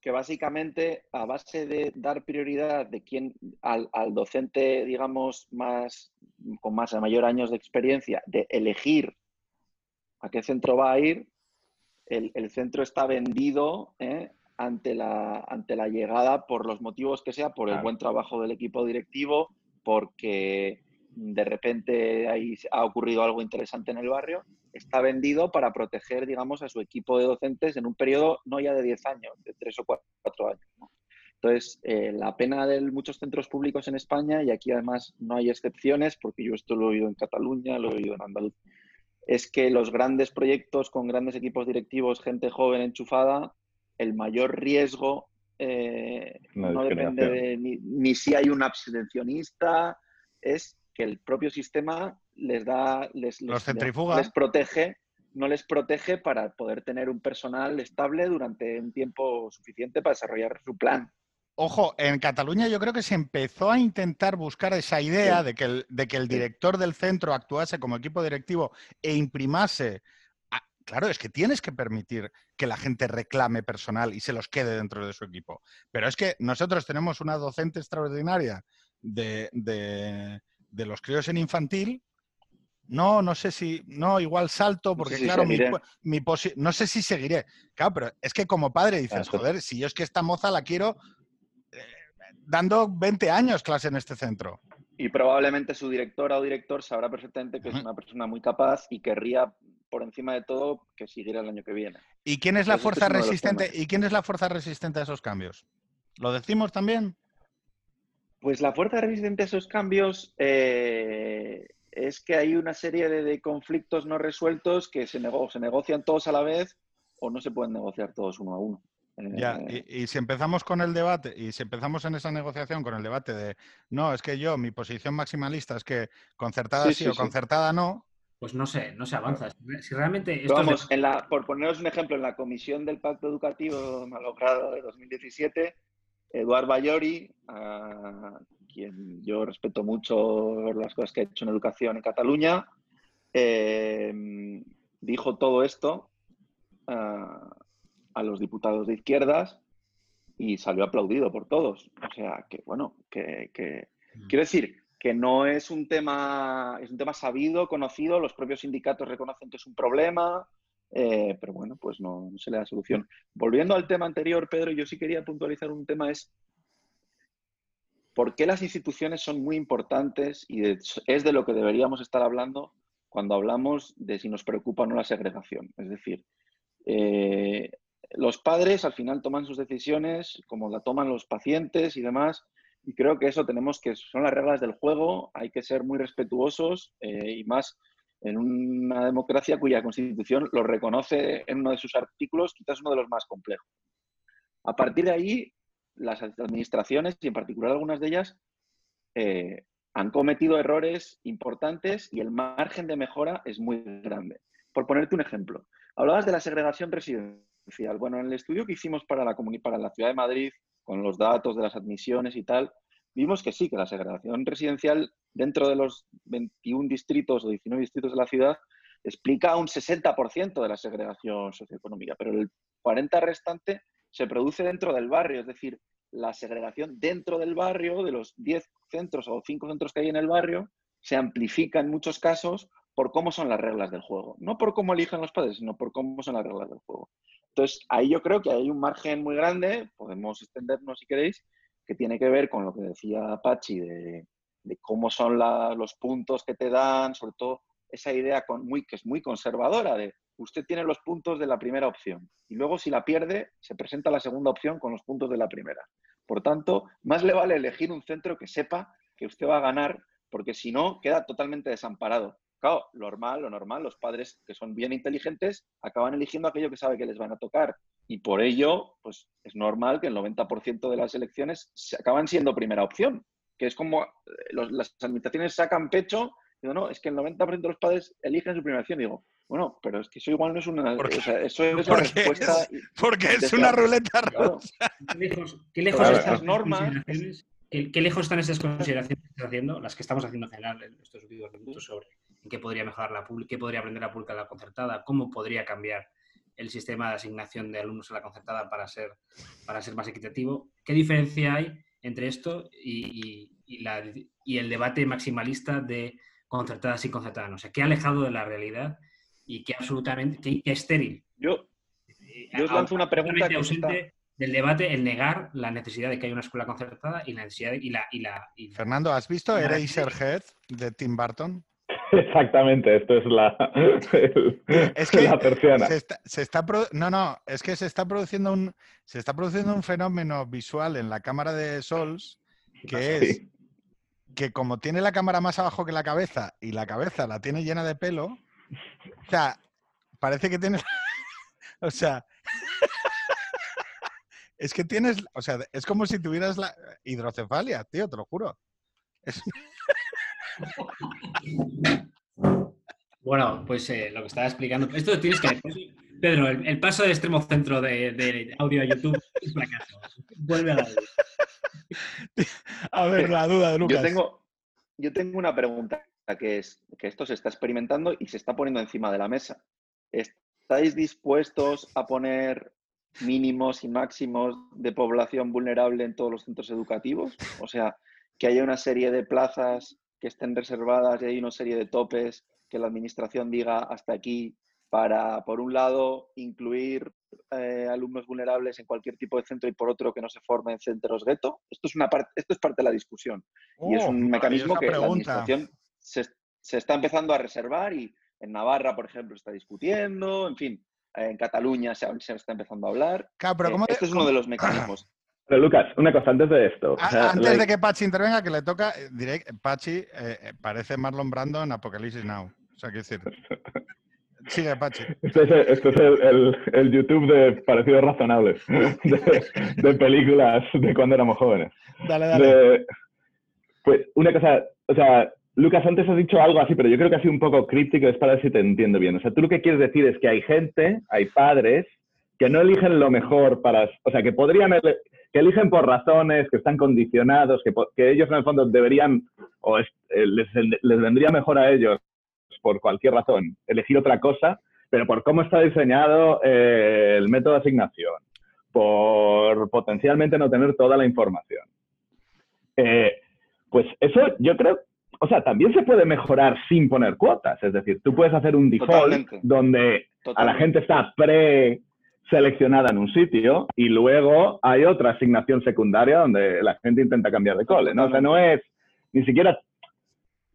que básicamente a base de dar prioridad de quién al, al docente, digamos, más con más mayor años de experiencia, de elegir a qué centro va a ir, el, el centro está vendido ¿eh? ante, la, ante la llegada por los motivos que sea, por el Claro. buen trabajo del equipo directivo, porque de repente ha ocurrido algo interesante en el barrio está vendido para proteger, digamos, a su equipo de docentes en un periodo no ya de 10 años, de 3 o 4 años. Entonces, eh, la pena de muchos centros públicos en España, y aquí además no hay excepciones, porque yo esto lo he oído en Cataluña, lo he oído en Andalucía, es que los grandes proyectos con grandes equipos directivos, gente joven enchufada, el mayor riesgo eh, no depende de ni, si hay un abstencionista, es que el propio sistema les da, les, les, les, protege, no les protege para poder tener un personal estable durante un tiempo suficiente para desarrollar su plan. Ojo, en Cataluña yo creo que se empezó a intentar buscar esa idea de, que el, de que el director del centro actuase como equipo directivo e imprimase Claro, es que tienes que permitir que la gente reclame personal y se los quede dentro de su equipo. Pero es que nosotros tenemos una docente extraordinaria de, los críos en infantil. No, no sé si, no, igual salto, porque claro, mi, mi no sé si seguiré. Claro, pero es que como padre dices, joder, si yo es que esta moza la quiero dando 20 años clase en este centro. Y probablemente su directora o director sabrá perfectamente que es una persona muy capaz y querría por encima de todo que siguiera el año que viene. ¿Y quién es la fuerza resistente? ¿Y quién es la fuerza resistente a esos cambios? ¿Lo decimos también? Pues la fuerza resistente a esos cambios eh, es que hay una serie de, conflictos no resueltos que se, se negocian todos a la vez o no se pueden negociar todos uno a uno. Ya, eh, y, si empezamos con el debate, y si empezamos en esa negociación con el debate de, no, es que yo, mi posición maximalista es que concertada sí, o concertada no, pues no sé, no se avanza. Si realmente vamos, en la, por poneros un ejemplo, en la comisión del Pacto Educativo malogrado de 2017, Eduard Bayori, a quien yo respeto mucho las cosas que ha hecho en educación en Cataluña, eh, dijo todo esto a los diputados de izquierdas y salió aplaudido por todos. O sea, que bueno, que, que... Mm. quiero decir, que no es un tema, es un tema sabido, conocido, los propios sindicatos reconocen que es un problema, eh, pero bueno, pues no, se le da solución. Volviendo al tema anterior, Pedro, yo sí quería puntualizar un tema, es por qué las instituciones son muy importantes y es de lo que deberíamos estar hablando cuando hablamos de si nos preocupa o no la segregación. Es decir, eh, los padres al final toman sus decisiones como la toman los pacientes y demás, y creo que eso tenemos que, son las reglas del juego, hay que ser muy respetuosos eh, y más en una democracia cuya constitución lo reconoce en uno de sus artículos, quizás uno de los más complejos. A partir de ahí, las administraciones, y en particular algunas de ellas, eh, han cometido errores importantes y el margen de mejora es muy grande. Por ponerte un ejemplo, hablabas de la segregación residencial. Bueno, en el estudio que hicimos para la, para la Ciudad de Madrid con los datos de las admisiones y tal, vimos que sí, que la segregación residencial dentro de los 21 distritos o 19 distritos de la ciudad explica un 60% de la segregación socioeconómica, pero el 40% restante se produce dentro del barrio, es decir, la segregación dentro del barrio, de los 10 centros o 5 centros que hay en el barrio, se amplifica en muchos casos por cómo son las reglas del juego. No por cómo eligen los padres, sino por cómo son las reglas del juego. Entonces, ahí yo creo que hay un margen muy grande, podemos extendernos si queréis, que tiene que ver con lo que decía Pachi de, cómo son los puntos que te dan, sobre todo esa idea muy, que es muy conservadora de usted tiene los puntos de la primera opción y luego si la pierde se presenta la segunda opción con los puntos de la primera. Por tanto, más le vale elegir un centro que sepa que usted va a ganar porque si no queda totalmente desamparado. Claro, lo normal, lo normal, los padres que son bien inteligentes acaban eligiendo aquello que sabe que les van a tocar. Y por ello, pues es normal que el 90% de las elecciones se acaban siendo primera opción, que es como eh, las administraciones sacan pecho, digo, no, es que el 90% de los padres eligen su primera opción. Digo, bueno, pero es que eso igual no es una. O sea, eso es la respuesta. porque es una ruleta rusa. ¿Qué lejos, estas normas? ¿Qué, lejos están esas consideraciones que estás haciendo, las que estamos haciendo en general en estos últimos minutos sobre en qué podría mejorar la pública, qué podría aprender la pública de la concertada, cómo podría cambiar el sistema de asignación de alumnos a la concertada para ser, para ser más equitativo. ¿Qué diferencia hay entre esto y, el debate maximalista de concertadas y concertadas? O sea, ¿qué ha alejado de la realidad y qué absolutamente qué, estéril? Yo, yo os lanzo una pregunta que ausente del debate el negar la necesidad de que haya una escuela concertada y la necesidad y la, y la Fernando, ¿has visto Eraserhead de Tim Burton? Exactamente, esto es la, el- Es que la persiana. se está, se está produ- no, no, es que se está produciendo un se está produciendo un fenómeno visual en la cámara de Sols que es Sí. que como tiene la cámara más abajo que la cabeza y la cabeza la tiene llena de pelo, o sea, parece que tienes, o sea, es que tienes, o sea, es como si tuvieras la hidrocefalia, tío, te lo juro. Es- Bueno, pues eh, lo que estaba explicando. Esto tienes que. Pedro, el, el paso de extremo centro de, de audio a YouTube es fracaso. Vuelve a la a ver, la duda de Lucas. Yo tengo, yo tengo una pregunta que es que esto se está experimentando y se está poniendo encima de la mesa. ¿Estáis dispuestos a poner mínimos y máximos de población vulnerable en todos los centros educativos? O sea, que haya una serie de plazas que estén reservadas y hay una serie de topes que la administración diga hasta aquí para, por un lado, incluir eh, alumnos vulnerables en cualquier tipo de centro y por otro que no se formen centros gueto. Esto es, una parte, esto es parte de la discusión y es Oh, un mecanismo que la administración se, se está empezando a reservar y en Navarra, por ejemplo, está discutiendo, en fin, en Cataluña se, se está empezando a hablar. Claro, pero Eh, ¿cómo te- este es uno de los mecanismos. Pero Lucas, una cosa antes de esto. o A- sea, Antes de que Pachi intervenga, que le toca, eh, diré, que Pachi eh, eh, parece Marlon Brando en Apocalipsis Now. O sea, quiero decir. Sigue, Pachi. Este es, el, este es el- el- el YouTube de parecidos razonables de, de películas de cuando éramos jóvenes. Dale, dale. De- pues una cosa, o sea, Lucas, antes has dicho algo así, pero yo creo que ha sido un poco críptico, es para ver si te entiendo bien. O sea, tú lo que quieres decir es que hay gente, hay padres, que no eligen lo mejor para, o sea, que podrían, ele- que eligen por razones, que están condicionados, que, ellos en el fondo deberían, o es- eh, les, les vendría mejor a ellos, por cualquier razón, elegir otra cosa, pero por cómo está diseñado eh, el método de asignación, por potencialmente no tener toda la información. Eh, pues eso yo creo, o sea, también se puede mejorar sin poner cuotas. Es decir, tú puedes hacer un default Totalmente. donde a la gente está pre-seleccionada en un sitio y luego hay otra asignación secundaria donde la gente intenta cambiar de cole, ¿no? O sea, no es ni siquiera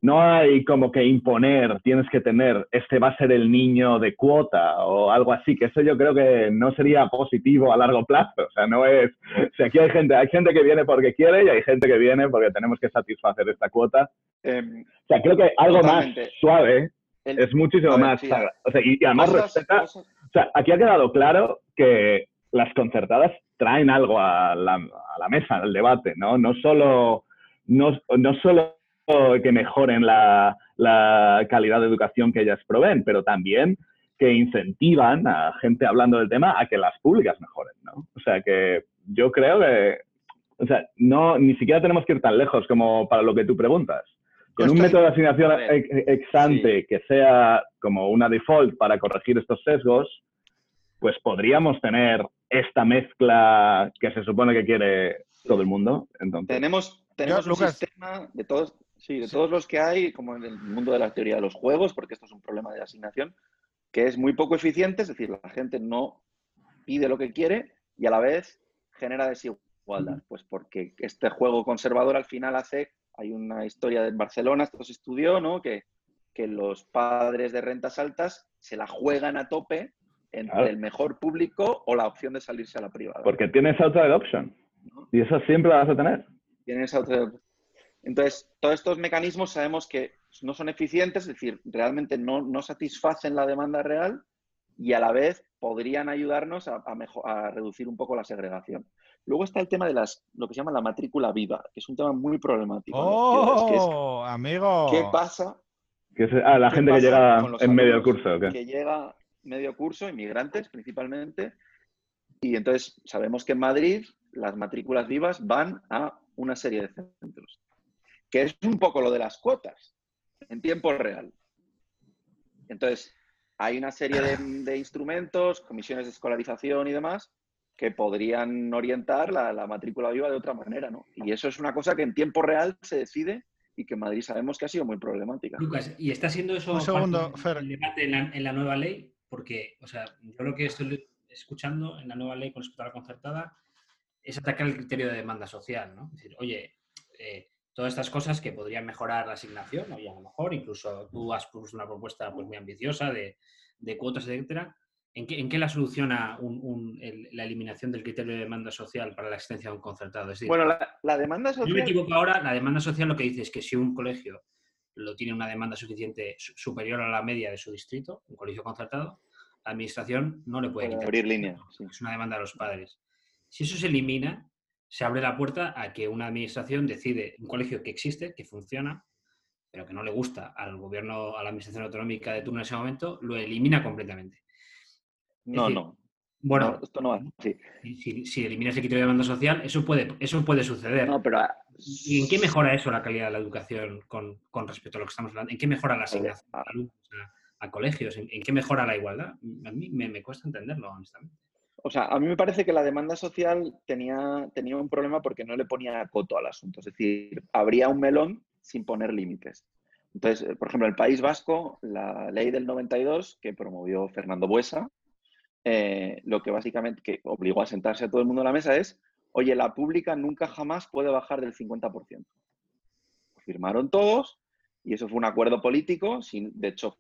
no hay como que imponer, tienes que tener, este va a ser el niño de cuota o algo así, que eso yo creo que no sería positivo a largo plazo. O sea, no es, o sea, aquí hay gente, hay gente que viene porque quiere y hay gente que viene porque tenemos que satisfacer esta cuota. Em, O sea, creo que algo Totalmente. más suave el- es muchísimo ver, más, sí. o sea, y, y además cosas- respeta, cosas- o sea, aquí ha quedado claro que las concertadas traen algo a la, a la mesa, al debate, ¿no? No solo, no, solo que mejoren la, la calidad de educación que ellas proveen, pero también que incentivan a gente hablando del tema a que las públicas mejoren, ¿no? O sea, que yo creo que, o sea, no, ni siquiera tenemos que ir tan lejos como para lo que tú preguntas. Con un método de asignación ex, ante que sea como una default para corregir estos sesgos, pues podríamos tener esta mezcla que se supone que quiere todo el mundo. Entonces, Tenemos, tenemos un Lucas. sistema de todos, sí, de todos los que hay, como en el mundo de la teoría de los juegos, porque esto es un problema de asignación, que es muy poco eficiente, es decir, la gente no pide lo que quiere y a la vez genera desigualdad. Pues porque este juego conservador al final hace, hay una historia en Barcelona, esto se estudió, ¿no? Que, que los padres de rentas altas se la juegan a tope entre Claro. el mejor público o la opción de salirse a la privada. porque tienes outside option. ¿no? Y eso siempre lo vas a tener. Tienen esa otra- Entonces, todos estos mecanismos sabemos que no son eficientes, es decir, realmente no, no satisfacen la demanda real y a la vez podrían ayudarnos a, a mejo- a reducir un poco la segregación. Luego está el tema de las, lo que se llama la matrícula viva, que es un tema muy problemático. los ciudades, que es, ¡Oh, amigo! ¿Qué pasa Que es ah, la ¿Qué gente que llega en medio curso. ¿o qué? que llega medio curso, inmigrantes principalmente, y entonces sabemos que en Madrid las matrículas vivas van a una serie de centros, que es un poco lo de las cuotas, en tiempo real. Entonces, hay una serie de, de instrumentos, comisiones de escolarización y demás, que podrían orientar la, la matrícula viva de otra manera, ¿no? Y eso es una cosa que en tiempo real se decide y que en Madrid sabemos que ha sido muy problemática. Lucas, ¿y está siendo eso Un segundo, parte Fer. del debate en la, en la nueva ley? Porque, o sea, yo lo que estoy escuchando en la nueva ley con respecto a la concertada es atacar el criterio de demanda social, ¿no? Es decir, oye, eh, todas estas cosas que podrían mejorar la asignación, y a lo mejor incluso tú has puesto una propuesta pues, muy ambiciosa de, de cuotas, etcétera. ¿En qué, ¿En qué, la soluciona un, un, el, la eliminación del criterio de demanda social para la existencia de un concertado? Es decir, bueno, la, la demanda social. Yo me equivoco ahora, la demanda social lo que dice es que si un colegio lo tiene una demanda suficiente superior a la media de su distrito, un colegio concertado, la administración no le puede quitar. abrir líneas, sí. Es una demanda de los padres. Si eso se elimina, se abre la puerta a que una administración decide, un colegio que existe, que funciona, pero que no le gusta al gobierno, a la administración autonómica de turno en ese momento, lo elimina completamente. No, decir, no. Bueno, No, esto no va así. si, si eliminas el criterio de demanda social, eso puede, eso puede suceder. No, pero ah, ¿Y en qué mejora eso la calidad de la educación con, con respecto a lo que estamos hablando? ¿En qué mejora la asignación a alumnos, a, a colegios? ¿En, en, qué mejora la igualdad? A mí me, me, cuesta entenderlo, honestamente. O sea, a mí me parece que la demanda social tenía, tenía un problema porque no le ponía coto al asunto. Es decir, habría un melón sin poner límites. Entonces, por ejemplo, en el País Vasco, la ley del 92 que promovió Fernando Buesa, eh, lo que básicamente que obligó a sentarse a todo el mundo a la mesa es, oye, la pública nunca jamás puede bajar del 50%. Firmaron todos y eso fue un acuerdo político, sin, de hecho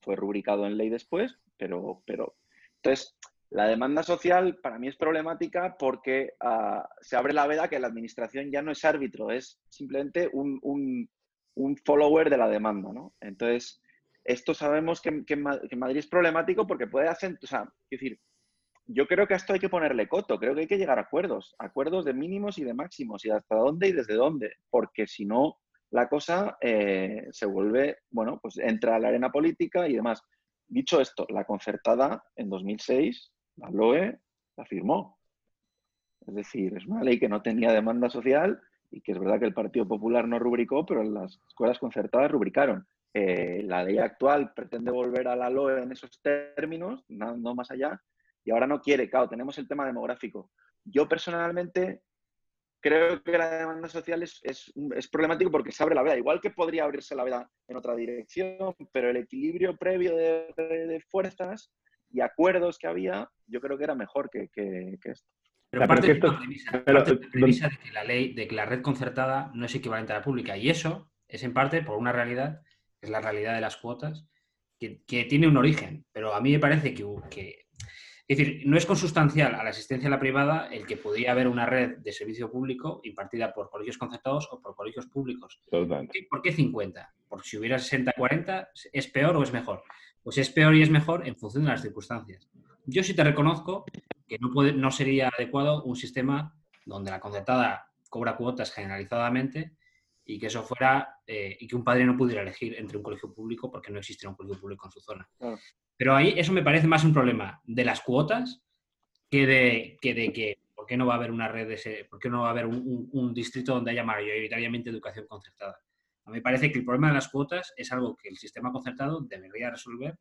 fue rubricado en ley después, pero, pero entonces la demanda social para mí es problemática porque uh, se abre la veda que la administración ya no es árbitro, es simplemente un, un, un follower de la demanda, ¿no? Entonces, esto sabemos que, que, Madrid es problemático porque puede hacer, o sea, decir, yo creo que a esto hay que ponerle coto, creo que hay que llegar a acuerdos, acuerdos de mínimos y de máximos, y hasta dónde y desde dónde, porque si no, la cosa eh, se vuelve, bueno, pues entra a la arena política y demás. Dicho esto, la concertada en 2006, la LOE la firmó. Es decir, es una ley que no tenía demanda social y que es verdad que el Partido Popular no rubricó, pero las escuelas concertadas rubricaron. Eh, la ley actual pretende volver a la LOE en esos términos, no, más allá, y ahora no quiere. Claro, tenemos el tema demográfico. Yo personalmente creo que la demanda social es, es, problemático porque se abre la veda, igual que podría abrirse la veda en otra dirección, pero el equilibrio previo de fuerzas y acuerdos que había, yo creo que era mejor que, que, que esto. Pero de, la premisa, pero, parte de la premisa de que la ley, de que la red concertada no es equivalente a la pública. Y eso es en parte por una realidad, que es la realidad de las cuotas, que, que tiene un origen. Pero a mí me parece que, que, es decir, no es consustancial a la asistencia a la privada el que podría haber una red de servicio público impartida por colegios concertados o por colegios públicos. ¿Por qué, ¿Por qué 50? Porque si hubiera 60-40, ¿es peor o es mejor? Pues es peor y es mejor en función de las circunstancias. Yo sí te reconozco que no, puede, no sería adecuado un sistema donde la concertada cobra cuotas generalizadamente y que eso fuera eh, y que un padre no pudiera elegir entre un colegio público porque no existe un colegio público en su zona. Claro. Pero ahí eso me parece más un problema de las cuotas que de que, de que por qué no va a haber una red de ese, por qué no va a haber un, un, un distrito donde haya mayoritariamente educación concertada. A mí me parece que el problema de las cuotas es algo que el sistema concertado debería resolver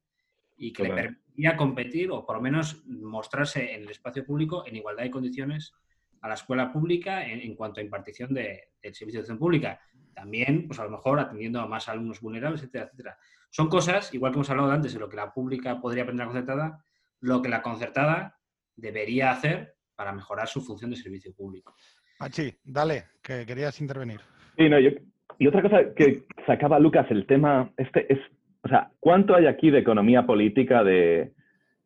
y que claro. le permitiría competir o por lo menos mostrarse en el espacio público en igualdad de condiciones a la escuela pública en, en cuanto a impartición de, del servicio de educación pública. También, pues a lo mejor atendiendo a más alumnos vulnerables, etcétera, etcétera. Son cosas, igual que hemos hablado antes de lo que la pública podría aprender a la concertada, lo que la concertada debería hacer para mejorar su función de servicio público. Pachi, dale, que querías intervenir. Sí, no, yo, y otra cosa que sacaba Lucas, el tema, este es, o sea, ¿cuánto hay aquí de economía política de,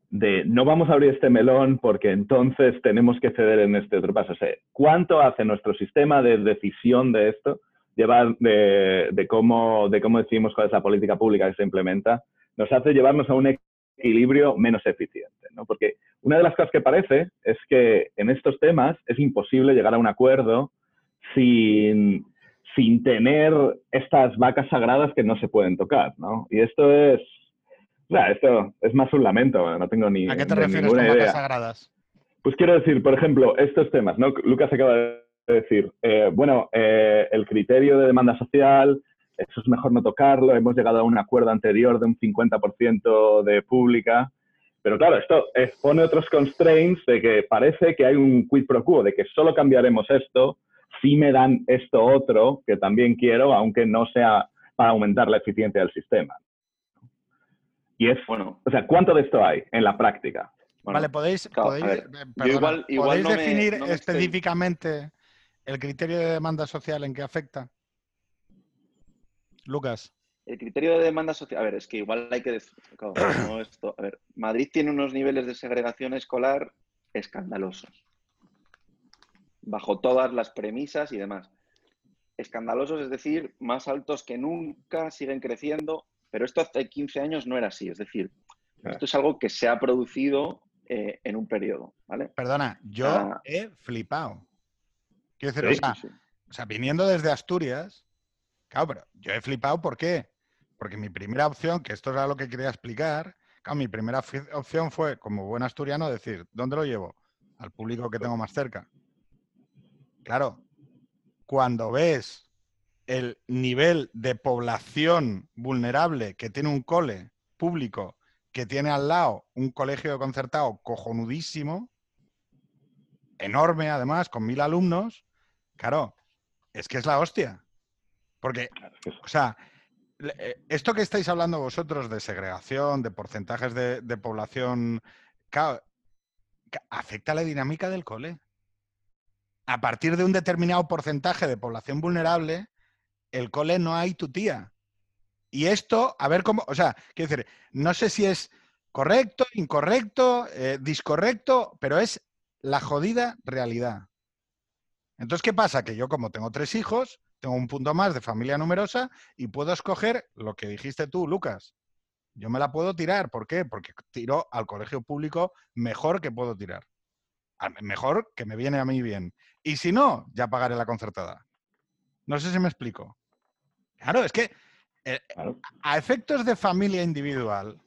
de no vamos a abrir este melón porque entonces tenemos que ceder en este otro paso? O sea, ¿cuánto hace nuestro sistema de decisión de esto? llevar de, de, cómo, de cómo decidimos cuál es la política pública que se implementa, nos hace llevarnos a un equilibrio menos eficiente. ¿no? Porque una de las cosas que parece es que en estos temas es imposible llegar a un acuerdo sin, sin tener estas vacas sagradas que no se pueden tocar. ¿no? Y esto es, o sea, esto es más un lamento, no tengo ni ¿A qué te refieres con vacas sagradas? Pues quiero decir, por ejemplo, estos temas, ¿no? Lucas acaba de decir, eh, bueno, eh, el criterio de demanda social, eso es mejor no tocarlo, hemos llegado a un acuerdo anterior de un 50% de pública, pero claro, esto pone otros constraints de que parece que hay un quid pro quo, de que solo cambiaremos esto si me dan esto otro que también quiero, aunque no sea para aumentar la eficiencia del sistema. Y es, bueno, o sea, ¿cuánto de esto hay en la práctica? Bueno, vale, podéis, claro, podéis, ver, perdona, igual, igual ¿podéis no definir me, no específicamente el criterio de demanda social en qué afecta? Lucas. El criterio de demanda social. A ver, es que igual hay que. decir- claro, no esto- a ver, Madrid tiene unos niveles de segregación escolar escandalosos. Bajo todas las premisas y demás. Escandalosos, es decir, más altos que nunca, siguen creciendo. Pero esto hace 15 años no era así. Es decir, esto es algo que se ha producido eh, en un periodo. ¿vale? Perdona, yo Ah. he flipado. Quiero decir, Sí, o sea, Sí. O sea, viniendo desde Asturias, claro, pero yo he flipado, ¿por qué? Porque mi primera opción, que esto era lo que quería explicar, claro, mi primera opción fue, como buen asturiano, decir, ¿dónde lo llevo? Al público que tengo más cerca. Claro, cuando ves el nivel de población vulnerable que tiene un cole público, que tiene al lado un colegio concertado cojonudísimo, enorme además, con mil alumnos, claro, es que es la hostia. Porque, o sea, eh, esto que estáis hablando vosotros de segregación, de porcentajes de, de población, claro, afecta a la dinámica del cole. A partir de un determinado porcentaje de población vulnerable, el cole no hay tu tía. Y esto, a ver cómo, o sea, quiero decir, no sé si es correcto, incorrecto, eh, discorrecto, pero es la jodida realidad. Entonces, ¿qué pasa? Que yo como tengo tres hijos, tengo un punto más de familia numerosa y puedo escoger lo que dijiste tú, Lucas. Yo me la puedo tirar. ¿Por qué? Porque tiro al colegio público mejor que puedo tirar. Mejor que me viene a mí bien. Y si no, ya pagaré la concertada. No sé si me explico. Claro, es que eh, claro. a efectos de familia individual,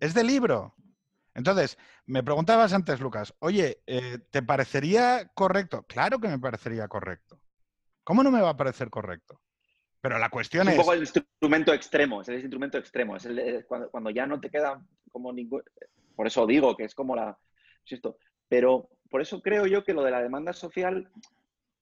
es de libro. Entonces, me preguntabas antes, Lucas, oye, eh, ¿te parecería correcto? Claro que me parecería correcto. ¿Cómo no me va a parecer correcto? Pero la Es cuestión un es, poco el instrumento extremo, es el instrumento extremo, es el- eh, cuando, cuando ya no te queda como ningún... Por eso digo que es como la... insisto, pero por eso creo yo que lo de la demanda social,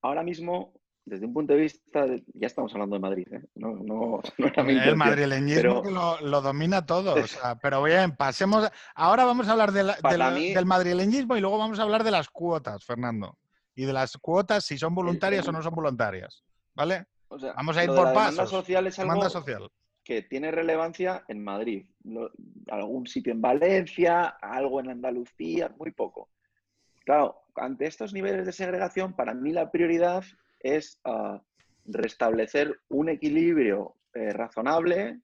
ahora mismo, desde un punto de vista, de- ya estamos hablando de Madrid, ¿eh? no, no, no era mi el madrileñismo pero- que lo, lo domina todo. o sea, pero bien, pasemos. Ahora vamos a hablar de la- de Para la- mí- del madrileñismo y luego vamos a hablar de las cuotas, Fernando. Y de las cuotas, si son voluntarias o no son voluntarias. ¿Vale? o sea, Vamos a ir por la demanda pasos. social es algo Demanda social. que tiene relevancia en Madrid, lo- algún sitio en Valencia, algo en Andalucía, muy poco. Claro, ante estos niveles de segregación, para mí la prioridad es ah, restablecer un equilibrio eh, razonable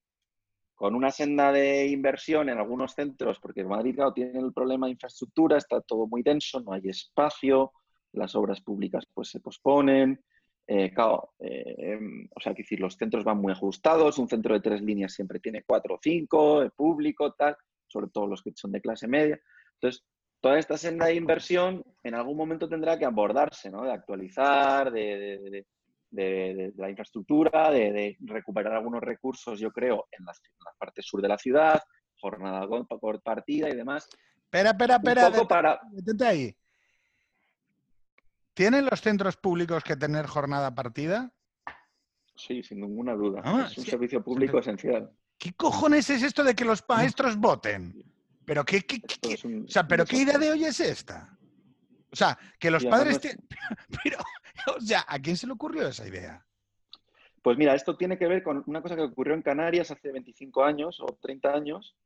con una senda de inversión en algunos centros, porque Madrid claro, tiene el problema de infraestructura, está todo muy denso, no hay espacio, las obras públicas pues se posponen, eh, claro, eh, o sea, que decir, los centros van muy ajustados, un centro de tres líneas siempre tiene cuatro o cinco, público, tal, sobre todo los que son de clase media. Entonces, toda esta senda de inversión en algún momento tendrá que abordarse, ¿no? De actualizar, de, la infraestructura, de, recuperar algunos recursos, yo creo, en la, en la parte sur de la ciudad, jornada por partida y demás. Espera, espera, Un espera. poco para... Detente ahí. ¿Tienen los centros públicos que tener jornada partida? Sí, sin ninguna duda. Ah, es un sí. servicio público esencial. ¿Qué cojones es esto de que los maestros voten? ¿Pero qué, qué- qué- Esto qué- es un- o sea, ¿pero qué idea de hoy es esta? O sea, que los padres... te- Pero, o sea, ¿a quién se le ocurrió esa idea? Pues mira, esto tiene que ver con una cosa que ocurrió en Canarias hace 25 años o 30 años,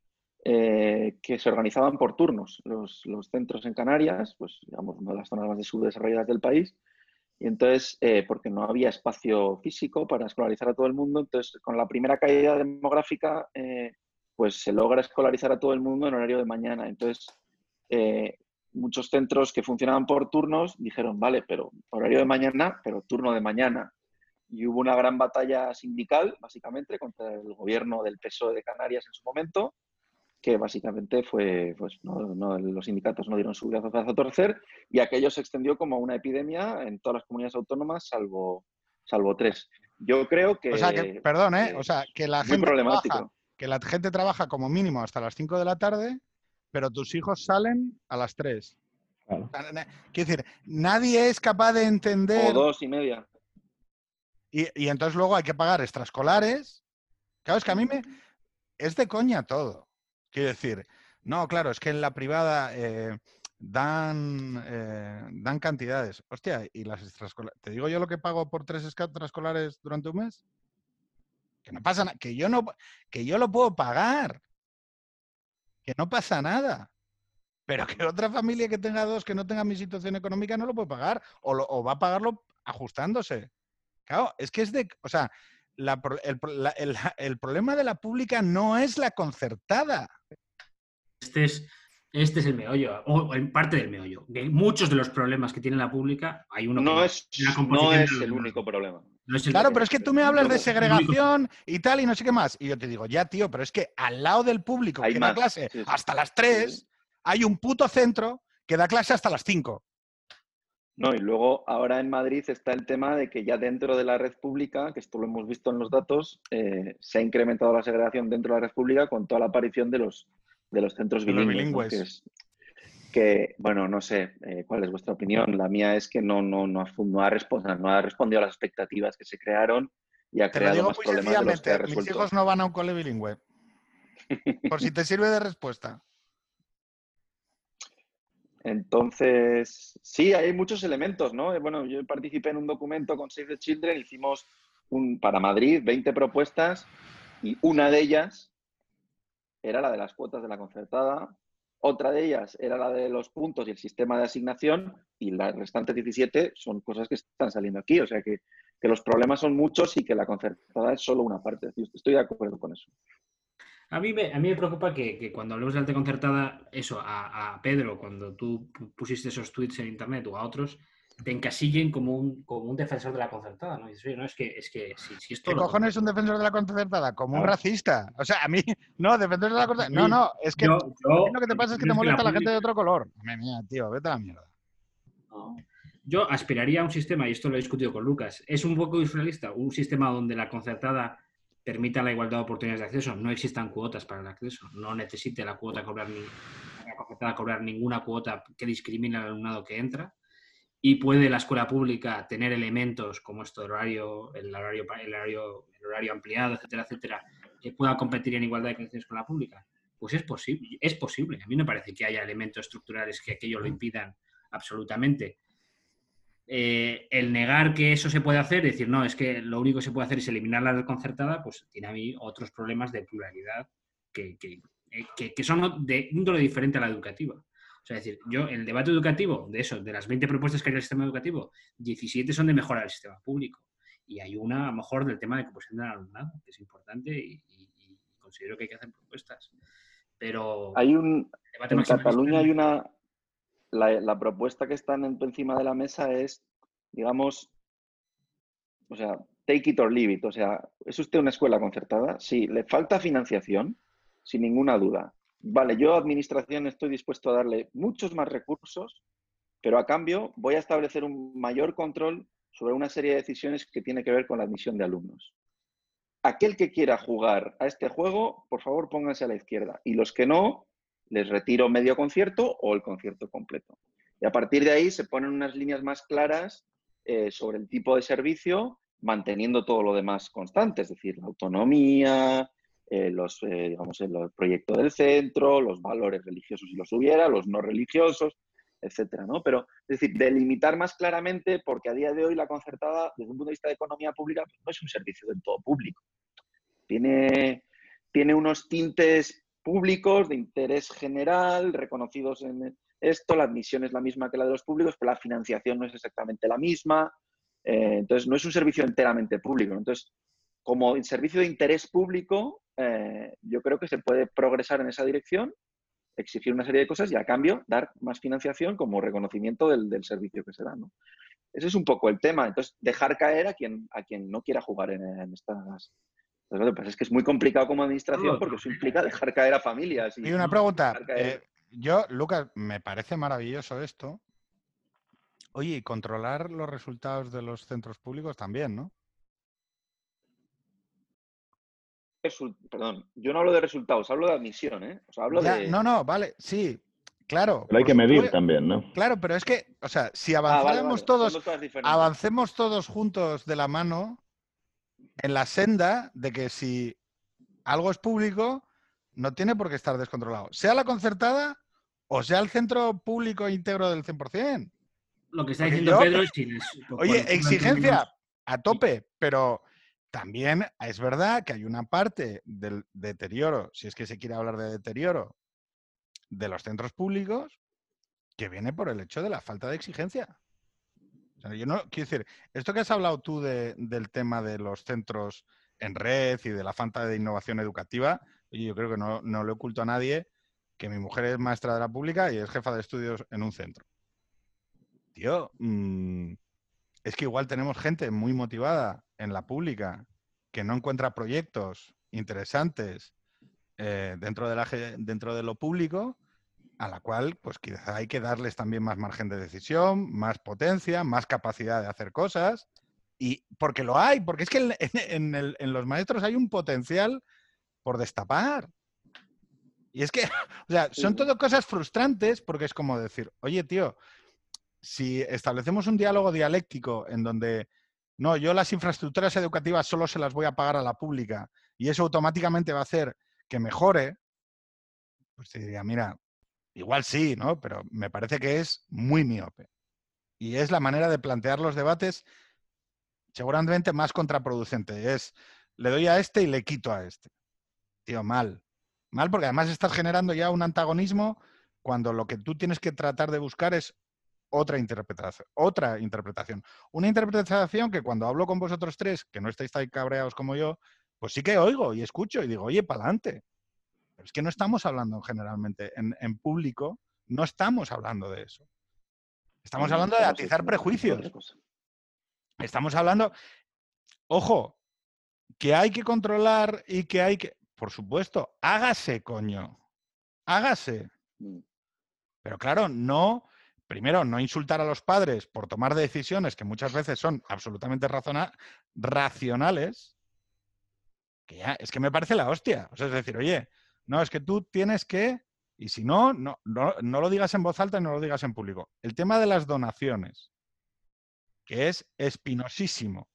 eh, que se organizaban por turnos los, los centros en Canarias, pues digamos, una de las zonas más subdesarrolladas del país, y entonces, eh, porque no había espacio físico para escolarizar a todo el mundo, entonces con la primera caída demográfica, eh, pues se logra escolarizar a todo el mundo en horario de mañana. Entonces, eh, muchos centros que funcionaban por turnos dijeron, vale, pero horario de mañana, pero turno de mañana. Y hubo una gran batalla sindical, básicamente, contra el gobierno del PSOE de Canarias en su momento, que básicamente fue, pues no, no- los sindicatos no dieron su brazo a torcer y aquello se extendió como una epidemia en todas las comunidades autónomas, salvo, salvo tres. Yo creo que... O sea, que, perdón, ¿eh? O sea, que la muy gente problemático. trabaja, que la gente trabaja como mínimo hasta las 5 de la tarde, pero tus hijos salen a las 3. Claro. Quiero decir, nadie es capaz de entender... O dos y media. Y, y entonces luego hay que pagar extraescolares. Claro, es que a mí me... Es de coña todo. Quiero decir, no, claro, es que en la privada eh, dan, eh, dan cantidades. Hostia, ¿y las extraescolares? ¿Te digo yo lo que pago por tres extraescolares durante un mes? Que no pasa nada, que yo no, que yo lo puedo pagar, que no pasa nada. Pero que otra familia que tenga dos, que no tenga mi situación económica, no lo puede pagar o, lo- o va a pagarlo ajustándose. Claro, es que es de, o sea, la el, pro- la- el- el problema de la pública no es la concertada. Este es, este es el meollo, o en parte del meollo. De muchos de los problemas que tiene la pública, hay uno que No es, la no es el único problema. No es el- Claro, pero es que tú me hablas de segregación y tal y no sé qué más. Y yo te digo, ya, tío, pero es que al lado del público Hay que da clase sí, sí. hasta las 3, hay un puto centro que da clase hasta las 5. No, y luego ahora en Madrid está el tema de que ya dentro de la red pública, que esto lo hemos visto en los datos, eh, se ha incrementado la segregación dentro de la red pública con toda la aparición de los, de los centros De los bilingües. ¿no? bilingües. Que, es- que, bueno, no sé eh, cuál es vuestra opinión. La mía es que no, no, no, ha, fu- no, ha respondido, no ha respondido a las expectativas que se crearon y ha Te creado más problemas de los que ha mis hijos no van a un cole bilingüe. Por si te sirve de respuesta. Entonces, sí, hay muchos elementos, ¿no? Eh, Bueno, yo participé en un documento con Save the Children, hicimos un, para Madrid 20 propuestas y una de ellas era la de las cuotas de la concertada, otra de ellas era la de los puntos y el sistema de asignación y las restantes 17 son cosas que están saliendo aquí, o sea que, que los problemas son muchos y que la concertada es solo una parte. Estoy de acuerdo con eso. A mí me, a mí me preocupa que, que cuando hablemos de alta concertada, eso, a, a Pedro, cuando tú pu- pusiste esos tweets en internet o a otros, te encasillen como un, como un defensor de la concertada, ¿no? Y dices, oye, no, es que, es que si, si esto ¿Qué lo- cojones es un defensor de la concertada? Como un racista. O sea, a mí, no, defensor de la concertada. No, no, es que Yo- yo- lo que te pasa es que te molesta la gente de otro color. Madre mía, tío, vete a la mierda. No. Yo aspiraría a un sistema, y esto lo he discutido con Lucas, es un poco surrealista, un sistema donde la concertada permita la igualdad de oportunidades de acceso, no existan cuotas para el acceso, no necesite la cuota cobrar ni, la concertada cobrar ninguna cuota que discrimine al alumnado que entra, y puede la escuela pública tener elementos como esto del horario, el horario, el horario, el horario ampliado, etcétera, etcétera, que pueda competir en igualdad de condiciones con la pública. Pues es posible, es posible. A mí no parece que haya elementos estructurales que aquello lo impidan absolutamente. Eh, el negar que eso se puede hacer, decir, no, es que lo único que se puede hacer es eliminar la red concertada, pues tiene a mí otros problemas de pluralidad que, que- eh, que- que son de índole diferente a la educativa. O sea, es decir, yo, el debate educativo, de eso, de las 20 propuestas que hay en el sistema educativo, 17 son de mejorar el sistema público. Y hay una, a lo mejor, del tema de composición del alumnado, que es importante y, y- y considero que hay que hacer propuestas. Pero Hay un, En Cataluña hay una. La, la propuesta que está en- encima de la mesa es, digamos, o sea, take it or leave it. O sea, ¿es usted una escuela concertada? Sí, le falta financiación, sin ninguna duda. Vale, yo, administración, estoy dispuesto a darle muchos más recursos, pero a cambio voy a establecer un mayor control sobre una serie de decisiones que tiene que ver con la admisión de alumnos. Aquel que quiera jugar a este juego, por favor, pónganse a la izquierda. Y los que no, les retiro medio concierto o el concierto completo. Y a partir de ahí se ponen unas líneas más claras eh, sobre el tipo de servicio, manteniendo todo lo demás constante, es decir, la autonomía, eh, los, eh, digamos, el, proyecto del centro, los valores religiosos si los hubiera, los no religiosos, etcétera, ¿no? Pero, es decir, delimitar más claramente, porque a día de hoy la concertada, desde un punto de vista de economía pública, pues no es un servicio del todo público. Tiene, tiene unos tintes públicos de interés general, reconocidos en esto, la admisión es la misma que la de los públicos, pero la financiación no es exactamente la misma. Eh, entonces, no es un servicio enteramente público. Entonces, como servicio de interés público, eh, yo creo que se puede progresar en esa dirección, exigir una serie de cosas y a cambio dar más financiación como reconocimiento del, del servicio que se da. ¿no? Ese es un poco el tema. Entonces, dejar caer a quien, a quien no quiera jugar en, en estas... Pues, pues es que es muy complicado como administración porque eso implica dejar caer a familias. Y una pregunta. eh, yo, Lucas, me parece maravilloso esto. Oye, y controlar los resultados de los centros públicos también, ¿no? Perdón, yo no hablo de resultados, hablo de admisión, ¿eh? O sea, hablo Ya, de... No, no, vale, sí, claro. Pero hay que medir supuesto. también, ¿no? Claro, pero es que, o sea, si Ah, vale, avanzáramos vale, son todos, avancemos todos juntos de la mano en la senda de que si algo es público, no tiene por qué estar descontrolado. Sea la concertada o sea el centro público íntegro del 100%. Lo que está diciendo yo- Pedro es les- Oye, exigencia a tope, pero también es verdad que hay una parte del deterioro, si es que se quiere hablar de deterioro, de los centros públicos, que viene por el hecho de la falta de exigencia. Yo no, quiero decir, esto que has hablado tú de- del tema de los centros en red y de la falta de innovación educativa, yo creo que no, no le oculto a nadie que mi mujer es maestra de la pública y es jefa de estudios en un centro. Tío, mm, es que igual tenemos gente muy motivada en la pública que no encuentra proyectos interesantes eh, dentro, de la, dentro de lo público, a la cual pues quizá hay que darles también más margen de decisión, más potencia, más capacidad de hacer cosas. Y porque lo hay, porque es que en, en el- en los maestros hay un potencial por destapar. Y es que, o sea, son todo cosas frustrantes porque es como decir, oye, tío, si establecemos un diálogo dialéctico en donde, no, yo las infraestructuras educativas solo se las voy a pagar a la pública y eso automáticamente va a hacer que mejore, pues te diría, mira, igual sí, ¿no? Pero me parece que es muy miope. Y es la manera de plantear los debates seguramente más contraproducente. Es, le doy a este y le quito a este. Tío, mal. Mal porque además estás generando ya un antagonismo cuando lo que tú tienes que tratar de buscar es otra interpretación. Otra interpretación. Una interpretación que cuando hablo con vosotros tres, que no estáis tan cabreados como yo, pues sí que oigo y escucho y digo, oye, para adelante. Pero es que no estamos hablando generalmente en, en público, no estamos hablando de eso. Estamos hablando de atizar prejuicios. Estamos hablando, ojo, que hay que controlar y que hay que, por supuesto, hágase, coño, hágase. Mm. Pero claro, no, primero, no insultar a los padres por tomar decisiones que muchas veces son absolutamente racionales, que ya, es que me parece la hostia. O sea, es decir, oye, no, es que tú tienes que, y si no, no, no, no lo digas en voz alta y no lo digas en público. El tema de las donaciones, que es espinosísimo.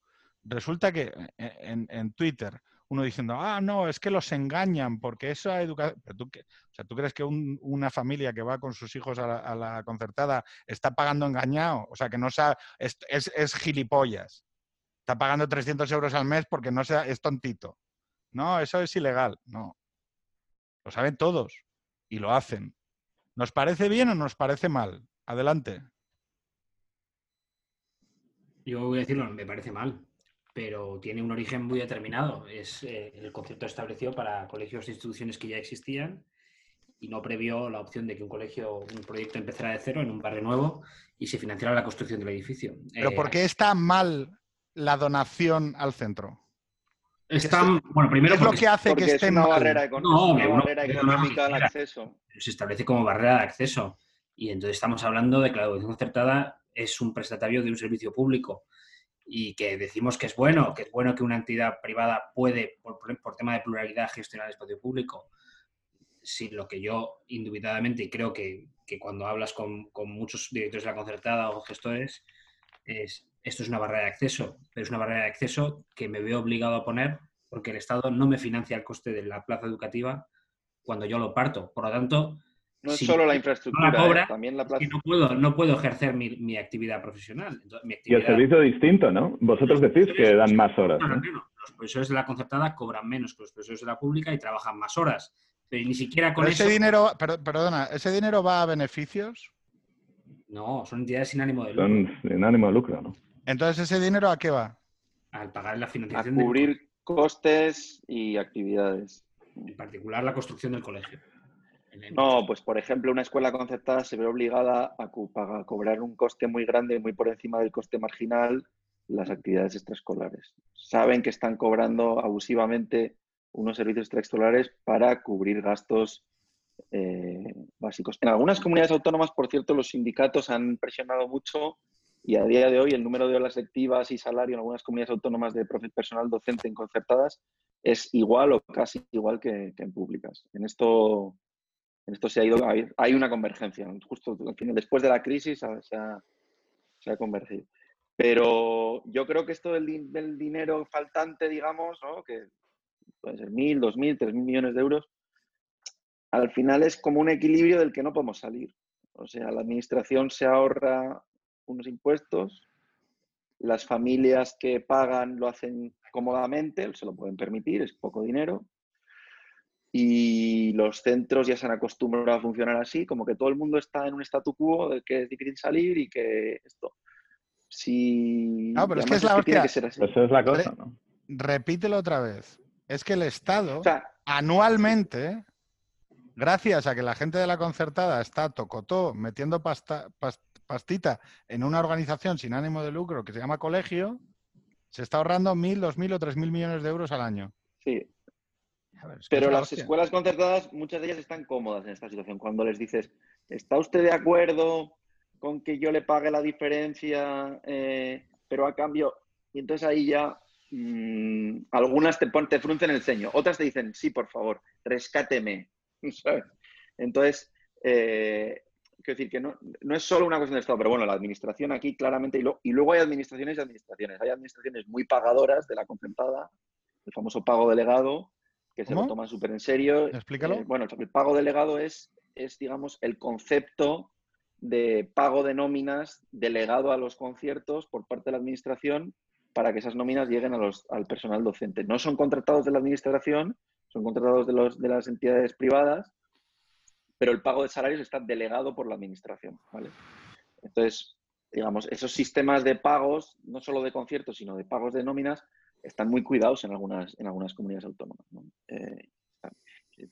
Resulta que eh, en Twitter uno diciendo, ah, no, es que los engañan porque esa educación... ¿Tú, o sea, ¿tú crees que un- una familia que va con sus hijos a la, a la concertada está pagando engañado? O sea, que no sabe, es, es, es gilipollas. Está pagando 300 euros al mes porque no sea, es tontito. No, eso es ilegal. No. Lo saben todos y lo hacen. ¿Nos parece bien o nos parece mal? Adelante. Yo voy a decirlo, me parece mal, pero tiene un origen muy determinado. Es eh, el concepto establecido para colegios e instituciones que ya existían y no previó la opción de que un colegio, un proyecto empezara de cero en un barrio nuevo y se financiara la construcción del edificio. Pero Eh, ¿por qué está mal la donación al centro? Están, bueno, ¿Qué primero es lo porque que hace que es esté una mal? barrera, econo- No, es una barrera económica al acceso. se establece como barrera de acceso. Y entonces estamos hablando de que la educación concertada es un prestatario de un servicio público y que decimos que es bueno, que es bueno que una entidad privada puede, por, tema de pluralidad, gestionar el espacio público. Sí, lo que yo indubitadamente y creo que, que cuando hablas con, con muchos directores de la concertada o gestores, es esto es una barrera de acceso, pero es una barrera de acceso que me veo obligado a poner porque el Estado no me financia el coste de la plaza educativa cuando yo lo parto. Por lo tanto, No es si solo la no infraestructura, ¿eh? también la es que plaza. no puedo, no puedo ejercer mi, mi actividad profesional. Entonces, mi Y el servicio distinto, ¿no? Vosotros decís que dan más horas, ¿no? claro. Los profesores de la concertada cobran menos que los profesores de la pública y trabajan más horas. Pero ni siquiera con Pero eso. ese dinero, per- perdona, ¿ese dinero va a beneficios? No, son entidades sin ánimo de lucro. Son sin ánimo de lucro, ¿no? Entonces, ¿ese dinero a qué va? Al pagar la A financiación, del cubrir costes y actividades. en particular la construcción del colegio. No, pues por ejemplo, una escuela concertada se ve obligada a, cobrar un coste muy grande, muy por encima del coste marginal, las actividades extraescolares. Saben que están cobrando abusivamente unos servicios extraescolares para cubrir gastos eh, básicos. En algunas comunidades autónomas, por cierto, los sindicatos han presionado mucho y a día de hoy el número de horas lectivas y salario en algunas comunidades autónomas de personal docente en concertadas es igual o casi igual que, que en públicas. En esto, esto se ha ido, hay, una convergencia. Justo al final, después de la crisis se ha, se ha convergido. Pero yo creo que esto del, del dinero faltante, digamos, ¿no? que pueden ser mil, dos mil, tres mil millones de euros, al final es como un equilibrio del que no podemos salir. O sea, la administración se ahorra unos impuestos, las familias que pagan lo hacen cómodamente, se lo pueden permitir, es poco dinero. Y los centros ya se han acostumbrado a funcionar así, como que todo el mundo está en un statu quo de que es difícil salir y que esto. Si. No, pero es que es la que hostia. que ser así. Esa es la cosa, ¿no? Repítelo otra vez. Es que el Estado, O sea, anualmente, gracias a que la gente de la concertada está tocotó metiendo pasta- pas- pastita en una organización sin ánimo de lucro que se llama colegio, se está ahorrando mil, dos mil o tres mil millones de euros al año. sí, ver, es que Pero es las hostia. escuelas concertadas, muchas de ellas están cómodas en esta situación. Cuando les dices, ¿está usted de acuerdo con que yo le pague la diferencia, eh, pero a cambio? Y entonces ahí ya mm, algunas te, pon- te fruncen el ceño, otras te dicen, sí, por favor, rescáteme. ¿sabes? Entonces, eh, quiero decir que no, no es solo una cuestión de Estado, pero bueno, la administración aquí claramente, y, lo- y luego hay administraciones y administraciones. Hay administraciones muy pagadoras de la concertada, el famoso pago delegado, que se ¿Cómo? lo toman súper en serio. Explícalo. Eh, bueno, el pago delegado es, es, digamos, el concepto de pago de nóminas delegado a los conciertos por parte de la administración para que esas nóminas lleguen a los, al personal docente. No son contratados de la administración, son contratados de, los, de las entidades privadas, pero el pago de salarios está delegado por la administración. ¿vale? Entonces, digamos, esos sistemas de pagos, no solo de conciertos, sino de pagos de nóminas, están muy cuidados en algunas, en algunas comunidades autónomas. ¿no? Eh, están-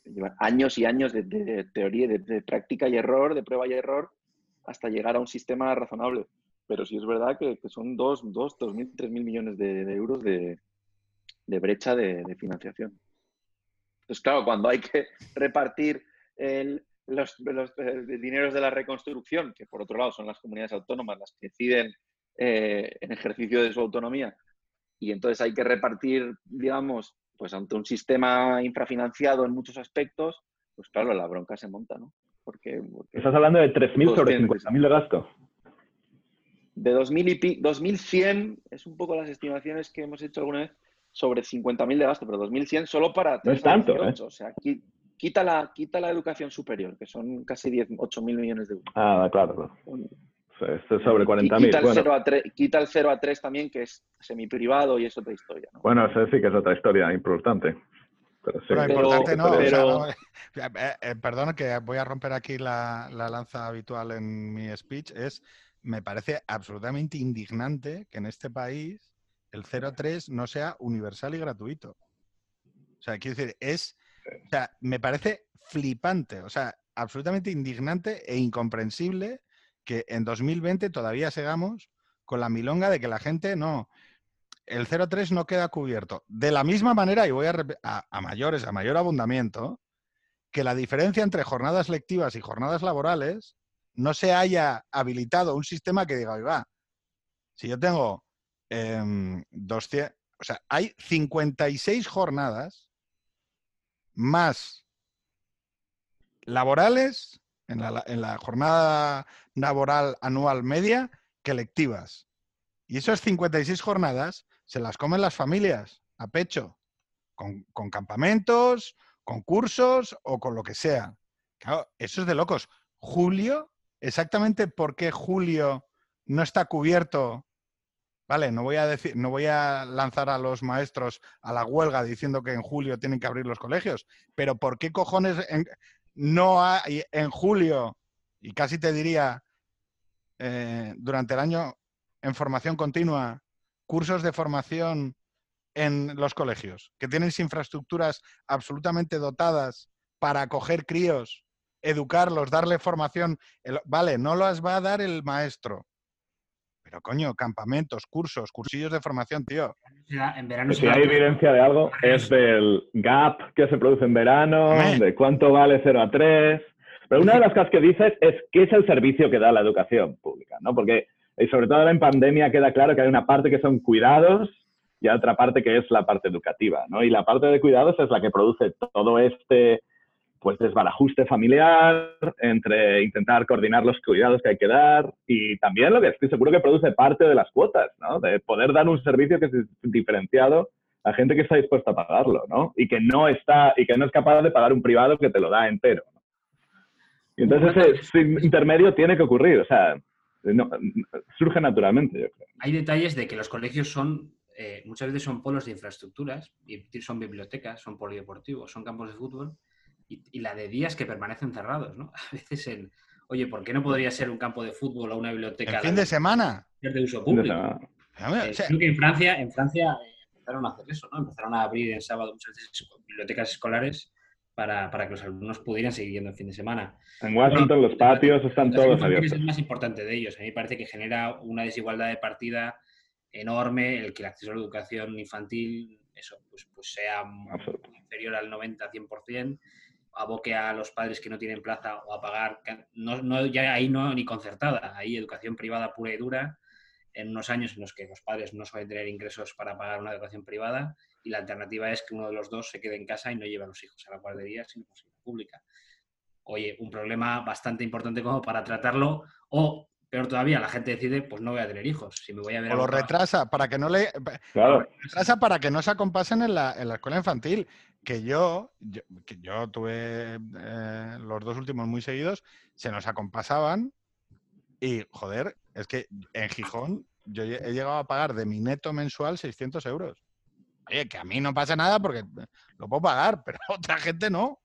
llevan años y años de, teoría, de, práctica y error, de prueba y error, hasta llegar a un sistema razonable. Pero sí es verdad que, son dos, dos, dos mil, tres mil millones de, euros de, brecha de, financiación. Entonces, claro, cuando hay que repartir el- los, los, eh, dineros de la reconstrucción, que por otro lado son las comunidades autónomas las que deciden eh, en ejercicio de su autonomía, y entonces hay que repartir, digamos, pues ante un sistema infrafinanciado en muchos aspectos, pues claro, la bronca se monta, ¿no? Porque, porque Estás hablando de 3.000 Todos sobre tienen 50.000 de gasto. de 2000 y pi- 2100 es un poco las estimaciones que hemos hecho alguna vez sobre 50.000 de gasto, pero 2100 solo para No es 3 tanto, 18, O sea, qui- quita la, quita la educación superior, que son casi 10, 8.000 millones de euros. Ah, claro. claro. O esto es sobre y 40.000. Quita el, Bueno, 0 a 3, quita el 0 a 3 también, que es semiprivado y es otra historia. ¿no? bueno, eso sí que es otra historia importante. Pero sí. Pero Pero- importante no, o sea, pero- no, eh, eh, perdón que voy a romper aquí la, la lanza habitual en mi speech, es, me parece absolutamente indignante que en este país el 03 no sea universal y gratuito. O sea, quiero decir, es, o sea, me parece flipante, o sea, absolutamente indignante e incomprensible que en 2020 todavía sigamos con la milonga de que la gente no, el 03 no queda cubierto. De la misma manera, y voy a, a, a mayores, a mayor abundamiento, que la diferencia entre jornadas lectivas y jornadas laborales no se haya habilitado un sistema que diga, oiga, si yo tengo em, 200, o sea, hay 56 jornadas más laborales en la, en la jornada laboral anual media que lectivas. Y esas 56 jornadas se las comen las familias a pecho, con, con campamentos, con cursos o con lo que sea. Claro, eso es de locos. Julio, exactamente por qué julio no está cubierto. Vale, no voy a decir, no voy a lanzar a los maestros a la huelga diciendo que en julio tienen que abrir los colegios, pero ¿por qué cojones en- no hay en julio, y casi te diría eh, durante el año en formación continua, cursos de formación en los colegios, que tienen infraestructuras absolutamente dotadas para acoger críos, educarlos, darle formación. Vale, no las va a dar el maestro. Pero coño, campamentos, cursos, cursillos de formación, tío. En verano se Si hay evidencia de algo, es del gap que se produce en verano, Amén. de cuánto vale 0 a 3. Pero una de las cosas que dices es qué es el servicio que da la educación pública, ¿no? Porque, y sobre todo ahora en pandemia, queda claro que hay una parte que son cuidados y otra parte que es la parte educativa, ¿no? Y la parte de cuidados es la que produce todo este, pues, desbarajuste familiar entre intentar coordinar los cuidados que hay que dar y también lo que estoy seguro que produce parte de las cuotas, ¿no? De poder dar un servicio que es diferenciado a gente que está dispuesta a pagarlo, ¿no? Y que no está y que no es capaz de pagar un privado que te lo da entero. ¿no? Y entonces ese, intermedio tiene que ocurrir, o sea, no, surge naturalmente, yo creo. Hay detalles de que los colegios son, eh, muchas veces son polos de infraestructuras, y son bibliotecas, son polideportivos, son campos de fútbol, y, y la de días que permanecen cerrados, ¿no? A veces el, oye, ¿por qué no podría ser un campo de fútbol o una biblioteca ¿El fin de semana? de uso de público? Eh, creo que en Francia, en Francia eh, empezaron a hacer eso, ¿no? Empezaron a abrir en sábado muchas veces bibliotecas escolares para, para que los alumnos pudieran seguir yendo el fin de semana. En Washington los patios están La todos abiertos. Es el más importante de ellos. A mí me parece que genera una desigualdad de partida enorme el que el acceso a la educación infantil eso, pues, pues sea Absoluto. inferior al 90-100%, aboque a los padres que no tienen plaza o a pagar, no, no, ya ahí no ni concertada, ahí educación privada pura y dura, en unos años en los que los padres no suelen tener ingresos para pagar una educación privada y la alternativa es que uno de los dos se quede en casa y no lleve a los hijos a la guardería, sino a la pública. Oye, un problema bastante importante como para tratarlo o, peor todavía, la gente decide, pues no voy a tener hijos, si me voy a ver... O lo retrasa para que no le Claro. retrasa para que no se acompasen en la, en la escuela infantil. Que yo, yo, que yo tuve eh, los dos últimos muy seguidos, se nos acompasaban y, joder, es que en Gijón yo he llegado a pagar de mi neto mensual 600 euros. Oye, que a mí no pasa nada porque lo puedo pagar, pero a otra gente no.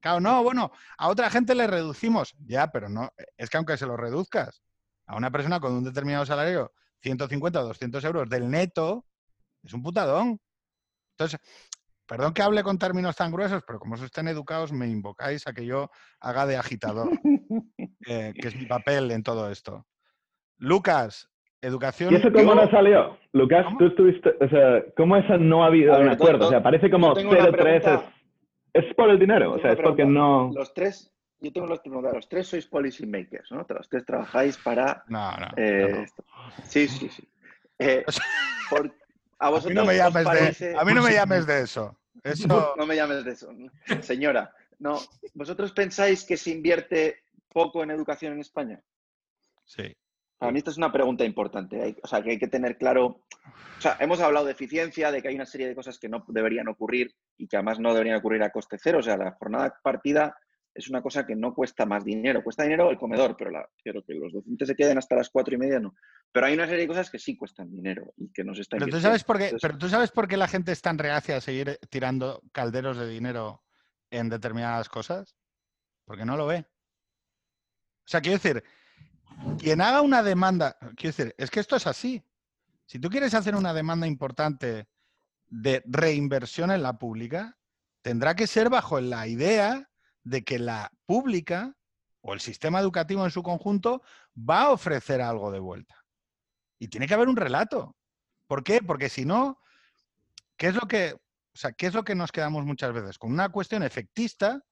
Claro, no, bueno, a otra gente le reducimos. Ya, pero no, es que aunque se lo reduzcas a una persona con un determinado salario, 150 o 200 euros del neto, es un putadón. Entonces, perdón que hable con términos tan gruesos, pero como sois tan educados, me invocáis a que yo haga de agitador, eh, que es mi papel en todo esto. Lucas, educación. ¿Y eso cómo no salió? Lucas, ¿Cómo? tú estuviste, o sea, ¿cómo eso no ha habido A un ver, acuerdo? do- O sea, parece como yo tengo una 0-3 es, es por el dinero, o sea, es porque no... Los tres, yo tengo los preguntas. Los tres sois policy makers, ¿no? Los tres trabajáis para. No, no. eh, no. Sí, sí, sí. Eh, por- a A mí vosotros no me llames parece- de, a mí no me llames de eso. Eso. No me llames de eso. Señora, no. ¿Vosotros pensáis que se invierte poco en educación en España? Sí. Para mí esta es una pregunta importante. Hay- o sea, que hay que tener claro. O sea, hemos hablado de eficiencia, de que hay una serie de cosas que no deberían ocurrir y que además no deberían ocurrir a coste cero. O sea, la jornada partida es una cosa que no cuesta más dinero. Cuesta dinero el comedor, pero la, quiero que los docentes se queden hasta las cuatro y media, no. Pero hay una serie de cosas que sí cuestan dinero y que nos está Pero tú, sabes por qué, Entonces, pero tú sabes por qué la gente es tan reacia a seguir tirando calderos de dinero en determinadas cosas. Porque no lo ve. O sea, quiero decir, quien haga una demanda, quiero decir, es que esto es así. Si tú quieres hacer una demanda importante de reinversión en la pública, tendrá que ser bajo la idea de que la pública o el sistema educativo en su conjunto va a ofrecer algo de vuelta. Y tiene que haber un relato. ¿Por qué? Porque si no, ¿qué es lo que, o sea, qué es lo que nos quedamos muchas veces? Con una cuestión efectista,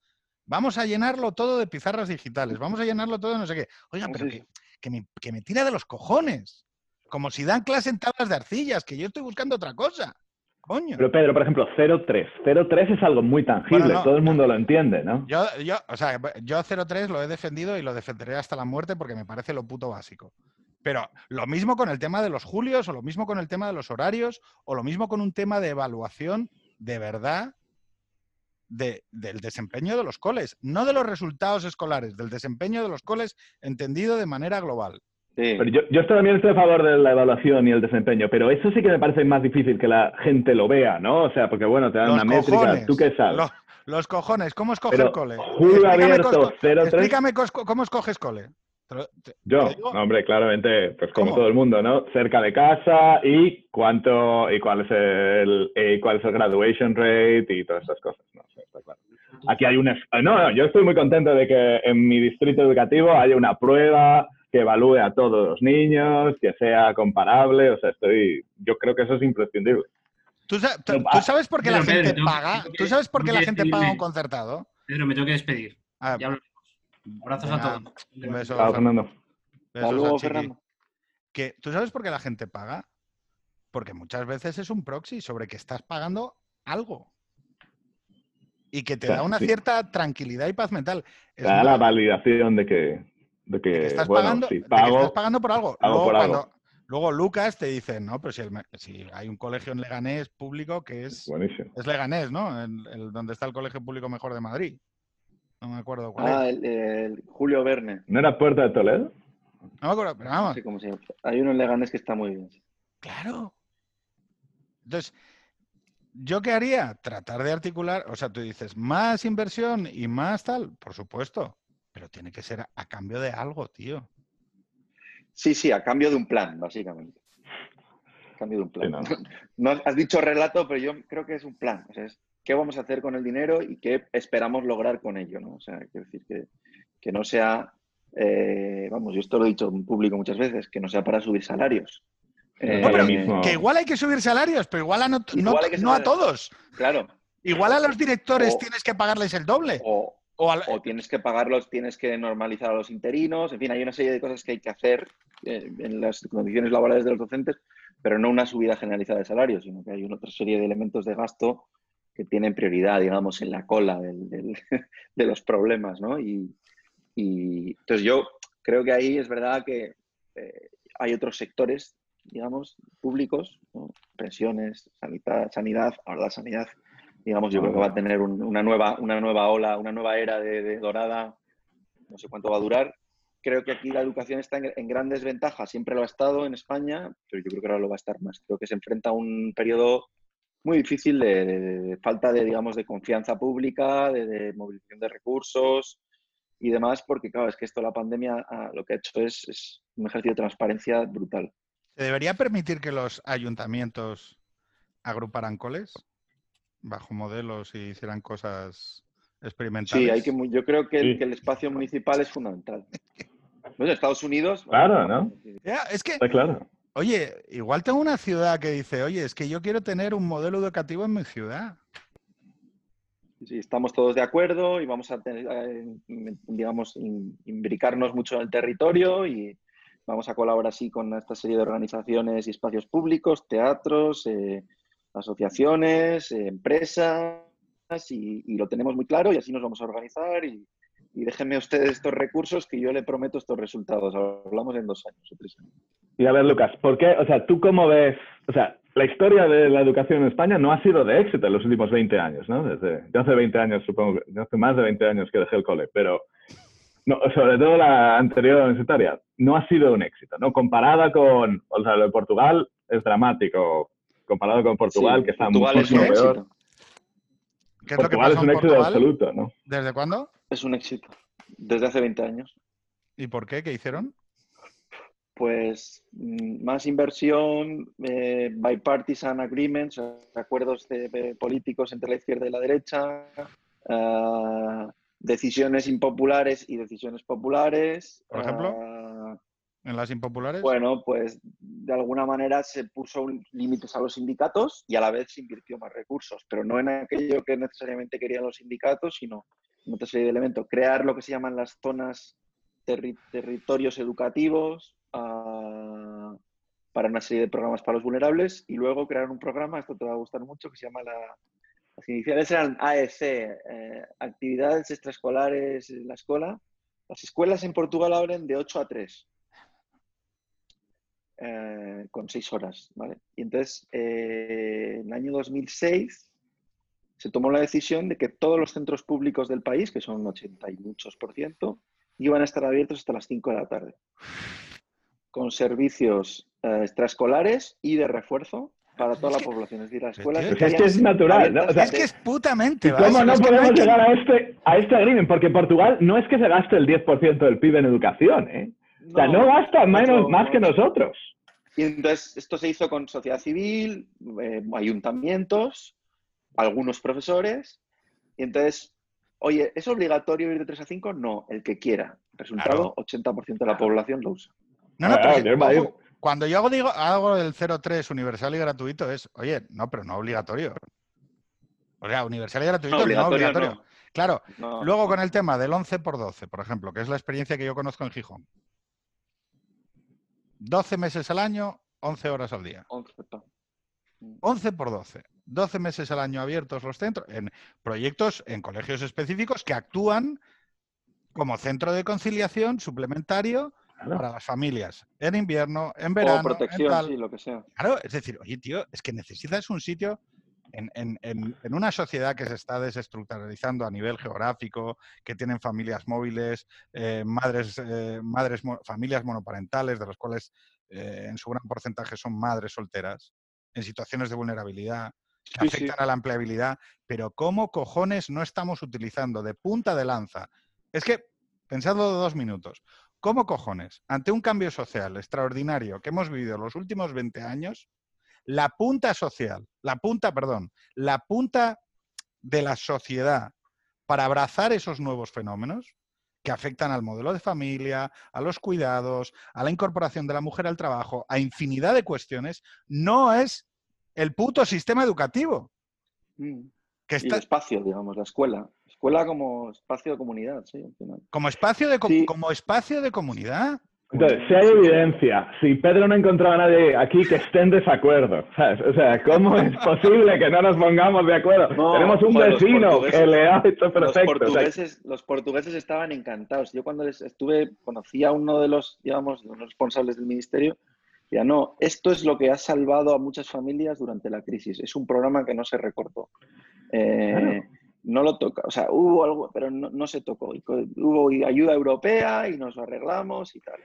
vamos a llenarlo todo de pizarras digitales, vamos a llenarlo todo de no sé qué. Oiga, pero que, que me, que me tira de los cojones. Como si dan clase en tablas de arcillas, que yo estoy buscando otra cosa. Coño. Pero Pedro, por ejemplo, 0-3. 0-3 es algo muy tangible, Bueno, no, todo el mundo lo entiende, ¿no? Yo, yo, o sea, yo 03 lo he defendido y lo defenderé hasta la muerte porque me parece lo puto básico. Pero lo mismo con el tema de los julios, o lo mismo con el tema de los horarios, o lo mismo con un tema de evaluación de verdad de- del desempeño de los coles, no de los resultados escolares, del desempeño de los coles entendido de manera global. Sí. Pero yo, yo también estoy a favor de la evaluación y el desempeño, pero eso sí que me parece más difícil que la gente lo vea, ¿no? O sea, porque bueno, te dan Los una métrica, ¿tú qué sabes? Los, los cojones, ¿cómo escoge Pero el cole? julio Explícame abierto, cos- 0-3. explícame cómo escoges cole. Yo, no, hombre, claramente, pues como ¿Cómo? todo el mundo, ¿no? Cerca de casa y cuánto y cuál es el y cuál es el graduation rate y todas esas cosas, no sé, está claro. Aquí hay una no, no, yo estoy muy contento de que en mi distrito educativo haya una prueba que evalúe a todos los niños, que sea comparable, o sea, estoy yo creo que eso es imprescindible. ¿Tú, sabes por qué Pedro, la gente Pedro, paga? que- ¿Tú sabes por qué la gente paga un concertado? Pedro, me tengo que despedir. Ah, Ya hablaremos. Abrazos venga, a todos. un beso, Chao, Fer- Fernando. besos luego. Fernando. Que, ¿Tú sabes por qué la gente paga? Porque muchas veces es un proxy sobre que estás pagando algo. Y que te Claro, da una sí. cierta tranquilidad y paz mental. Es Te da la validación de que de de que, que estás, bueno, pagando, si de que pago estás pagando por algo. pago luego, por algo. cuando- luego Lucas te dice, no, pero si, el me- si hay un colegio en Leganés público que es, buenísimo. es Leganés, ¿no? El, el- donde está el colegio público mejor de Madrid. No me acuerdo cuál Ah, es. el, el Julio Verne. ¿No era Puerta de Toledo? No me acuerdo, pero No vamos. sé cómo se llama. Hay uno en Leganés que está muy bien. Claro. Entonces, ¿yo qué haría? Tratar de articular, o sea, tú dices, más inversión y más tal, por supuesto, pero tiene que ser a, a cambio de algo, tío. Sí, sí, a cambio de un plan, básicamente. A cambio de un plan. Sí, no. has dicho relato, pero yo creo que es un plan. O sea, es qué vamos a hacer con el dinero y qué esperamos lograr con ello, ¿no? O sea, quiero decir que, que no sea, eh, vamos, yo esto lo he dicho en público muchas veces, que no sea para subir salarios. Eh, No, pero mismo- que igual hay que subir salarios, pero igual a no, no- Igual a todos. Claro. Igual a los directores O- tienes que pagarles el doble. O, O tienes que pagarlos, tienes que normalizar a los interinos, en fin, hay una serie de cosas que hay que hacer eh, en las condiciones laborales de los docentes, pero no una subida generalizada de salarios, sino que hay una otra serie de elementos de gasto que tienen prioridad, digamos, en la cola de los problemas, ¿no? Y, entonces yo creo que ahí es verdad que eh, hay otros sectores, digamos, públicos, pensiones, sanidad, sanidad, ahora la sanidad, digamos, yo creo que va a tener un- una, nueva, una nueva ola, una nueva era de, dorada, no sé cuánto va a durar. Creo que aquí la educación está en, en gran desventaja, siempre lo ha estado en España, pero yo creo que ahora lo va a estar más. Creo que se enfrenta a un periodo muy difícil de, falta de, digamos, de confianza pública, de, de movilización de recursos y demás, porque claro, es que esto, la pandemia, ah, lo que ha hecho es, es un ejercicio de transparencia brutal. ¿Se debería permitir que los ayuntamientos agruparan coles bajo modelos y hicieran cosas experimentales? Sí, hay que, yo creo que el, Sí. que el espacio municipal es fundamental. Bueno, Estados Unidos... Claro, ¿no? Es que, Está claro. oye, igual tengo una ciudad que dice, oye, es que yo quiero tener un modelo educativo en mi ciudad. Sí, estamos todos de acuerdo y vamos a tener, eh, digamos, in- imbricarnos mucho en el territorio y vamos a colaborar así con esta serie de organizaciones y espacios públicos, teatros, eh, asociaciones, empresas y, lo tenemos muy claro y así nos vamos a organizar y, y déjenme ustedes estos recursos que yo le prometo estos resultados. Hablamos en dos años o tres años. Y a ver, Lucas, ¿por qué? O sea, ¿tú cómo ves? O sea, la historia de la educación en España no ha sido de éxito en los últimos 20 años, ¿no? Desde, hace 20 años, supongo, yo hace más de 20 años que dejé el cole, pero no, sobre todo la anterior universitaria, no ha sido un éxito, ¿no? Comparada con, o sea, lo de Portugal es dramático, comparado con Portugal, Sí, que está Portugal es muchísimo un peor. éxito. ¿Qué es lo que Portugal es un éxito Portugal? absoluto, ¿no? ¿Desde cuándo? Es un éxito. Desde hace 20 años. ¿Y por qué? ¿Qué hicieron? Pues mm, más inversión, eh, bipartisan agreements, acuerdos de, de políticos entre la izquierda y la derecha, ah, decisiones impopulares y decisiones populares. Por ejemplo, ah, ¿En las impopulares? bueno, pues de alguna manera se puso límites a los sindicatos y a la vez se invirtió más recursos, pero no en aquello que necesariamente querían los sindicatos, sino en otra serie de elementos. Crear lo que se llaman las zonas terri- territorios educativos ah, para una serie de programas para los vulnerables y luego crear un programa, esto te va a gustar mucho, que se llama la... Las iniciales eran AEC, eh, actividades extraescolares en la escuela. Las escuelas en Portugal abren de 8 a 3 eh, con seis horas, ¿vale? Y entonces, eh, en el año 2006 se tomó la decisión de que todos los centros públicos del país, que son un 80 y muchos por ciento, iban a estar abiertos hasta las 5 de la tarde, con servicios eh, extraescolares y de refuerzo para toda la que- población. Es decir, las escuelas es que es natural, ¿no? abiertas O sea, es que es putamente ¿Y básico, cómo no es podemos llegar a este, a este agreement? Porque Portugal no es que se gaste el 10% del PIB en educación, ¿eh? O sea, no gasta menos, no, más que nosotros. Y entonces esto se hizo con sociedad civil, eh, ayuntamientos, algunos profesores. Y entonces, oye, ¿es obligatorio ir de 3 a 5? No, el que quiera. Resultado, Claro. 80% de la población lo usa. No, no, Ah, yo cuando yo hago, digo, hago el 03 universal y gratuito es, oye, no, pero no obligatorio. O sea, universal y gratuito no obligatorio. no. Claro, No, luego con el tema del 11 por 12, por ejemplo, que es la experiencia que yo conozco en Gijón. 12 meses al año, 11 horas al día. 11, pa. 11 por 12. 12 meses al año abiertos los centros en proyectos en colegios específicos que actúan como centro de conciliación suplementario Claro. para las familias en invierno, en O verano, en protección, tal. sí, lo que sea. Claro, es decir, oye, tío, es que necesitas un sitio en, en- en- en una sociedad que se está desestructuralizando a nivel geográfico, que tienen familias móviles, eh, madres, eh, madres familias monoparentales, de las cuales eh, en su gran porcentaje son madres solteras, en situaciones de vulnerabilidad, que Sí, sí. afectan a la empleabilidad, pero ¿cómo cojones no estamos utilizando de punta de lanza? Es que, pensadlo de dos minutos, ¿cómo cojones, ante un cambio social extraordinario que hemos vivido los últimos 20 años, la punta social, la punta, perdón, la punta de la sociedad para abrazar esos nuevos fenómenos que afectan al modelo de familia, a los cuidados, a la incorporación de la mujer al trabajo, a infinidad de cuestiones, no es el puto sistema educativo. Mm. Que Y está el espacio, digamos, la escuela. Escuela como espacio de comunidad, sí, al final. como espacio de, Sí. como espacio de comunidad. Entonces, si hay evidencia, si Pedro no ha encontrado a nadie aquí que esté en desacuerdo, ¿sabes? O sea, ¿cómo es posible que no nos pongamos de acuerdo? No, Tenemos un los vecino que le ha hecho Los perfecto. o sea, portugueses, los portugueses estaban encantados. Yo cuando les estuve, conocí a uno de los, digamos, los responsables del ministerio, ya no, esto es lo que ha salvado a muchas familias durante la crisis. Es un programa que no se recortó. Eh, Claro. No lo toca, o sea, hubo algo, pero no, no se tocó. Hubo ayuda europea y nos lo arreglamos y tal.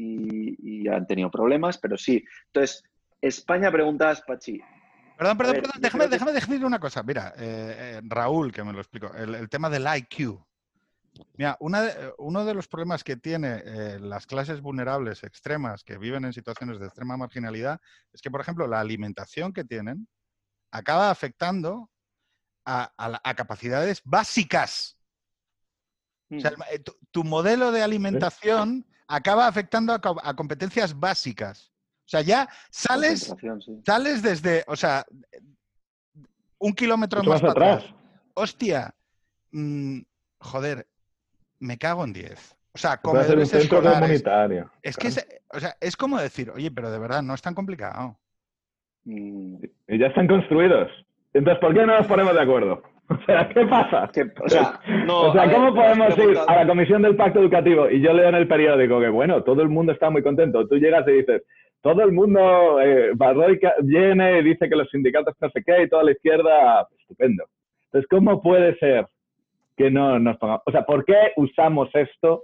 Y, y han tenido problemas, pero sí. Entonces, España preguntabas, Pachi, Perdón, perdón, ver, perdón, déjame, que- déjame decir una cosa. Mira, eh, eh, Raúl, que me lo explico, el, el tema del IQ. Mira, una de- uno de los problemas que tiene eh, las clases vulnerables extremas que viven en situaciones de extrema marginalidad es que, por ejemplo, la alimentación que tienen acaba afectando a, a la- a capacidades básicas. O sea, mm, tu modelo de alimentación acaba afectando a, co- a competencias básicas. O sea, ya sales, sí. sales desde, o sea, un kilómetro más, para atrás. atrás. Hostia, mm, joder, me cago en 10. O sea, comedores escolares. Es que, es, o sea, es como decir, oye, pero de verdad no es tan complicado. Mm, Y ya están construidos. Entonces, ¿por qué no nos ponemos de acuerdo? O sea, ¿qué pasa? que- o sea, no, o sea, a ver, ¿cómo podemos ir a la comisión del pacto educativo y yo leo en el periódico que, bueno, todo el mundo está muy contento? Tú llegas y dices, todo el mundo, eh, viene y dice que los sindicatos no sé qué y toda la izquierda, estupendo. Entonces, ¿cómo puede ser que no nos pongamos? O sea, ¿por qué usamos esto?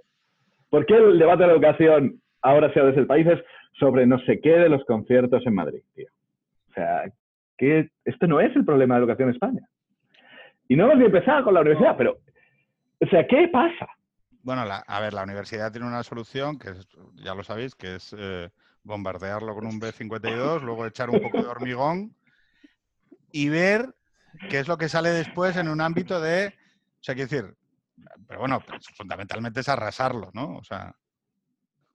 ¿Por qué el debate de la educación ahora sea desde el país es sobre no sé qué de los conciertos en Madrid, tío? O sea, que esto no es el problema de la educación en España. Y no hemos ni empezado con la universidad, pero, o sea, ¿qué pasa? Bueno, la- a ver, la universidad tiene una solución que es, ya lo sabéis, que es eh, bombardearlo con un B-52, luego echar un poco de hormigón y ver qué es lo que sale después en un ámbito de, o sea, quiero decir, pero bueno, pues, fundamentalmente es arrasarlo, ¿no? O sea,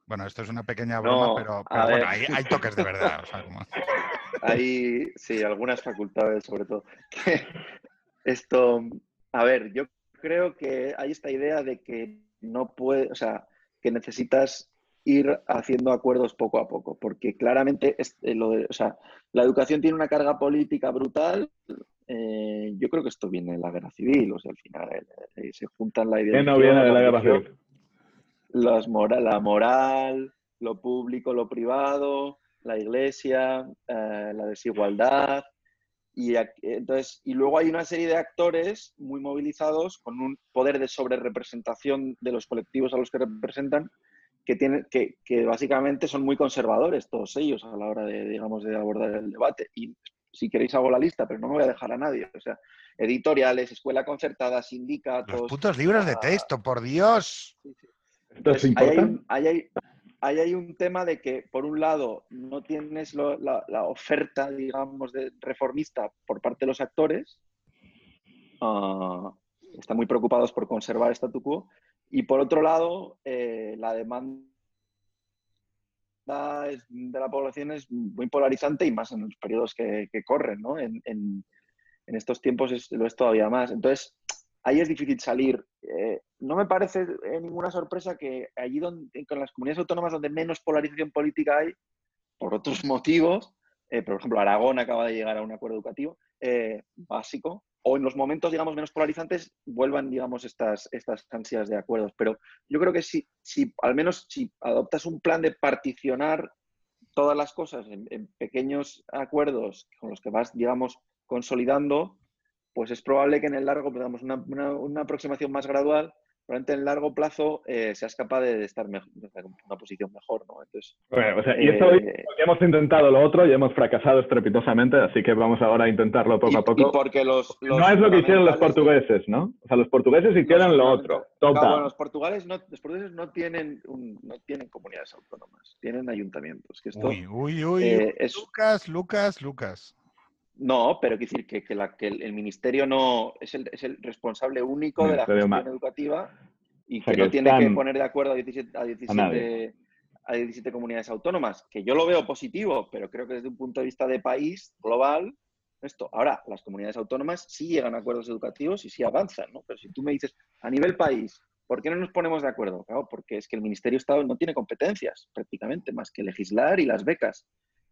bueno, esto es una pequeña broma, No, pero, bueno, hay toques de verdad. o sea, como- Hay, sí, algunas facultades sobre todo. Esto, a ver, yo creo que hay esta idea de que no puede, o sea, que necesitas ir haciendo acuerdos poco a poco, porque claramente es, eh, lo de- o sea, la educación tiene una carga política brutal. eh, yo creo que esto viene de la guerra civil, o sea, al final eh, eh, se juntan la ¿Qué ideología, no viene de la guerra civil? las mora- la moral, lo público, lo privado, la iglesia, la desigualdad. Y, entonces, y luego hay una serie de actores muy movilizados con un poder de sobrerepresentación de los colectivos a los que representan, que, tienen, que, que básicamente son muy conservadores todos ellos a la hora de, digamos, de abordar el debate. Y si queréis hago la lista, pero no me voy a dejar a nadie. O sea, editoriales, escuela concertada, sindicatos... Los putos libros de texto, por Dios. ¿Esto es entonces, ahí hay, hay- ahí hay un tema de que, por un lado, no tienes la, oferta, digamos, reformista por parte de los actores. ah, están muy preocupados por conservar statu quo. Y por otro lado, eh, la demanda de la población es muy polarizante y más en los periodos que, corren, ¿no? En- en estos tiempos es- lo es todavía más. Entonces, ahí es difícil salir. Eh, no me parece eh, ninguna sorpresa que allí donde, con las comunidades autónomas donde menos polarización política hay, por otros motivos, eh, por ejemplo, Aragón acaba de llegar a un acuerdo educativo básico, o en los momentos, digamos, menos polarizantes, vuelvan, digamos, estas, estas ansias de acuerdos. Pero yo creo que si, si al menos si adoptas un plan de particionar todas las cosas en, en pequeños acuerdos con los que vas, digamos, consolidando, pues es probable que en el largo, digamos, una, una, una aproximación más gradual, probablemente en el largo plazo eh, seas capaz de estar mejor, en una posición mejor, ¿no? Entonces, Bueno, o sea, y esto eh, ya hemos intentado lo otro y hemos fracasado estrepitosamente, así que vamos ahora a intentarlo poco y, a y poco. porque los, los No es lo que hicieron los portugueses, ¿no? O sea, los portugueses hicieron los lo otro, Claro, bueno, los portugueses no, los portugueses no tienen un- no tienen comunidades autónomas, tienen ayuntamientos. Que esto, Uy, uy, uy, eh, es- Lucas, Lucas, Lucas. No, pero quiero decir que, que la- que el, el ministerio no es el, es el responsable único de la gestión educativa y O sea, que que no tiene que poner de acuerdo a 17, a 17, nadie. a 17 comunidades autónomas, que yo lo veo positivo, pero creo que desde un punto de vista de país global, esto. Ahora, las comunidades autónomas sí llegan a acuerdos educativos y sí avanzan, ¿no? Pero si tú me dices, a nivel país, ¿por qué no nos ponemos de acuerdo? Claro, porque es que el Ministerio de Estado no tiene competencias prácticamente, más que legislar y las becas.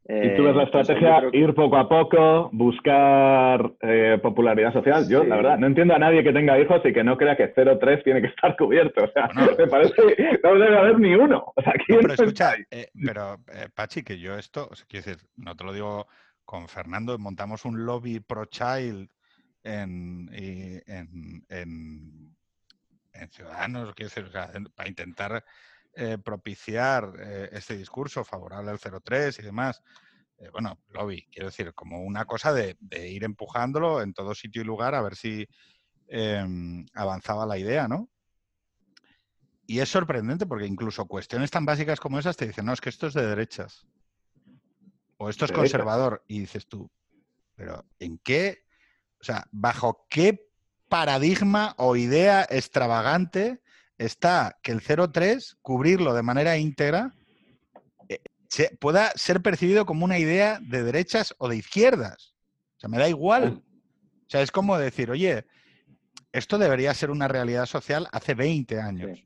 Y tú ves la Eh, estrategia, que- ir poco a poco, buscar eh, popularidad social. Yo, Sí. la verdad, no entiendo a nadie que tenga hijos y que no crea que 0,3 tiene que estar cubierto. O sea, Bueno. me parece que no debe haber ni uno. O sea, No, ¿quién pero escucha, eh, pero eh, Pachi, que yo esto, o sea, quiero decir, no te lo digo con Fernando, montamos un lobby pro-child en, y en, en- en Ciudadanos, quiero decir, o sea, en- para intentar eh, propiciar eh, este discurso favorable al 03 y demás. Eh, bueno, lobby, quiero decir, como una cosa de, de ir empujándolo en todo sitio y lugar a ver si em, avanzaba la idea, ¿no? Y es sorprendente porque incluso cuestiones tan básicas como esas te dicen, no, es que esto es de derechas. O esto es conservador. Y dices tú, pero ¿en qué? O sea, ¿bajo qué paradigma o idea extravagante está que el 03, cubrirlo de manera íntegra, eh, se- pueda ser percibido como una idea de derechas o de izquierdas? O sea, me da igual. O sea, es como decir, oye, esto debería ser una realidad social hace 20 años. Sí.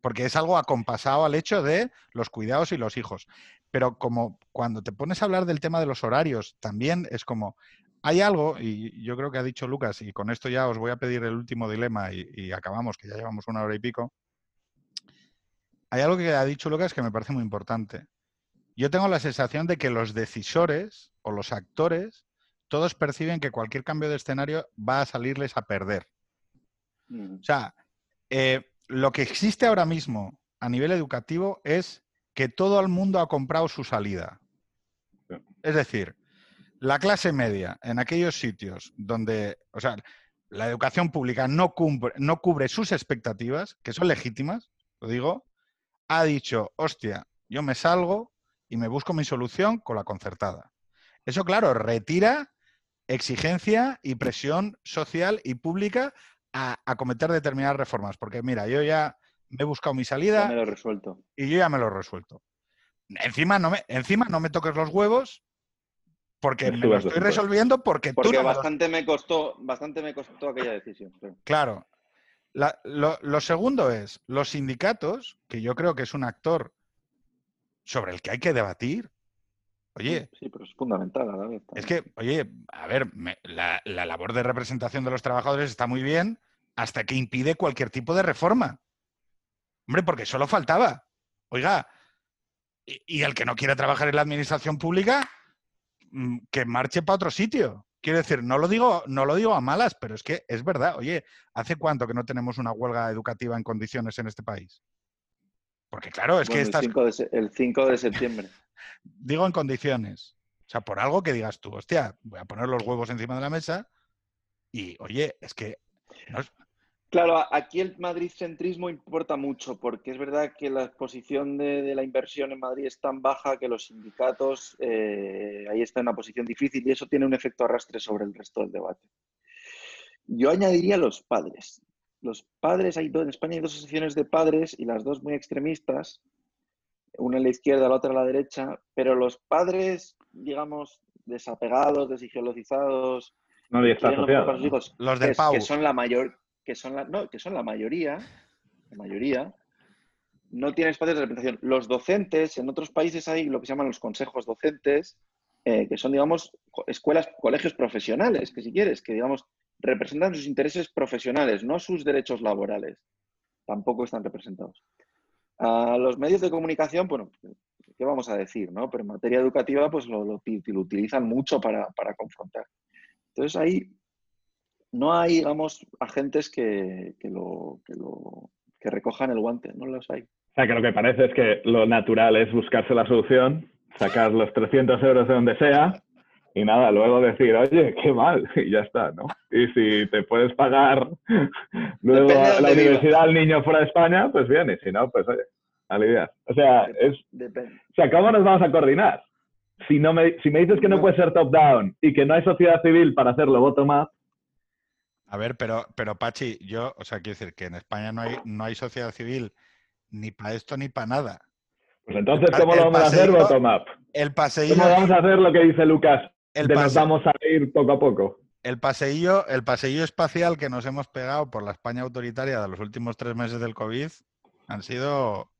Porque es algo acompasado al hecho de los cuidados y los hijos. Pero como cuando te pones a hablar del tema de los horarios, también es como, hay algo, y yo creo que ha dicho Lucas, y con esto ya os voy a pedir el último dilema y, y acabamos, que ya llevamos una hora y pico. Hay algo que ha dicho Lucas que me parece muy importante. Yo tengo la sensación de que los decisores o los actores, todos perciben que cualquier cambio de escenario va a salirles a perder. O sea, eh, lo que existe ahora mismo a nivel educativo es que todo el mundo ha comprado su salida. Es decir, la clase media en aquellos sitios donde, o sea, la educación pública no cubre, no cubre sus expectativas, que son legítimas, lo digo, ha dicho, hostia, yo me salgo y me busco mi solución con la concertada. Eso, claro, retira exigencia y presión social y pública a acometer determinadas reformas. Porque mira, yo ya me he buscado mi Ya salida me lo resuelto. y yo ya me lo he resuelto. Encima no me, encima no me toques los huevos porque Me me lo estoy resolviendo porque, tú no me los- bastante me costó, bastante me costó aquella decisión. claro. Claro. La- lo, lo segundo es, los sindicatos, que yo creo que es un actor sobre el que hay que debatir. Oye, Sí, pero es fundamental a la vez. es que, oye, a ver, me- la, la labor de representación de los trabajadores está muy bien hasta que impide cualquier tipo de reforma. Hombre, porque solo faltaba. Oiga, y, y el que no quiera trabajar en la administración pública, que marche para otro sitio. Quiero decir, no lo digo, no lo digo a malas, pero es que es verdad. Oye, ¿hace cuánto que no tenemos una huelga educativa en condiciones en este país? Porque claro, es que estas, el, 5 de, se- el 5 de septiembre. digo en condiciones. O sea, por algo que digas tú, hostia, voy a poner los huevos encima de la mesa y, oye, es que no es- Claro, aquí el Madrid-centrismo importa mucho, porque es verdad que la exposición de, de la inversión en Madrid es tan baja que los sindicatos eh, ahí está en una posición difícil y eso tiene un efecto arrastre sobre el resto del debate. Yo añadiría los padres. Los padres, hay en España hay dos asociaciones de padres y las dos muy extremistas, una a la izquierda, la otra a la derecha, pero los padres, digamos, desapegados, está asociado. sus ¿no? hijos, los que, del es- Pau. que son la mayor, que son la, no, que son la mayoría, mayoría, no tienen espacios de representación. Los docentes, en otros países hay lo que se llaman los consejos docentes, eh, que son, digamos, escuelas, colegios profesionales, que si quieres, que, digamos, representan sus intereses profesionales, no sus derechos laborales. Tampoco están representados. A los medios de comunicación, bueno, ¿qué vamos a decir? No? Pero en materia educativa, pues lo, lo lo utilizan mucho para, para confrontar. Entonces ahí no hay, digamos, agentes que, que lo, que, lo, que recojan el guante, no los hay. O sea, que lo que parece es que lo natural es buscarse la solución, sacar los 300 euros de donde sea y nada, luego decir, oye, qué mal, y ya está, ¿no? Y si te puedes pagar luego a la universidad al niño fuera de España, pues bien, y si no, pues oye, aliviar. O sea, es, Depende. o sea, ¿cómo nos vamos a coordinar? Si, no me, si me dices que no No. puede ser top-down y que no hay sociedad civil para hacerlo bottom-up, A ver, pero, pero Pachi, yo, o sea, quiero decir que en España no hay, no hay sociedad civil ni para esto ni para nada. pues entonces, El ¿cómo lo vamos a hacer paseíto- bottom-up? El paseillo, ¿Cómo vamos a hacer lo que dice Lucas? el, de nos vamos a ir poco a poco. el paseillo, el paseillo espacial que nos hemos pegado por la España autoritaria de los últimos tres meses del COVID han sido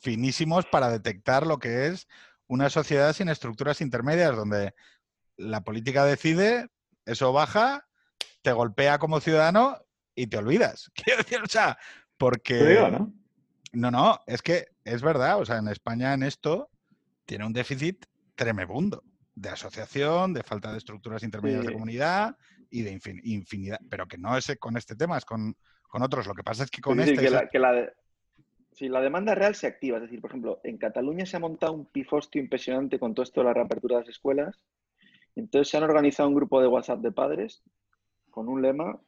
finísimos para detectar lo que es una sociedad sin estructuras intermedias, donde la política decide, eso baja, te golpea como ciudadano y te olvidas. Quiero decir, o sea, porque... Digo, ¿no? No, no, es que es verdad, o sea, en España en esto tiene un déficit tremebundo de asociación, de falta de estructuras intermedias de comunidad y de infin- infinidad, pero que no es con este tema, es con, con otros. Lo que pasa es que con este... que la, que la de- si la demanda real se activa, es decir, por ejemplo, en Cataluña se ha montado un pifostio impresionante con todo esto de la reapertura de las escuelas. Entonces se han organizado un grupo de WhatsApp de padres con un lema,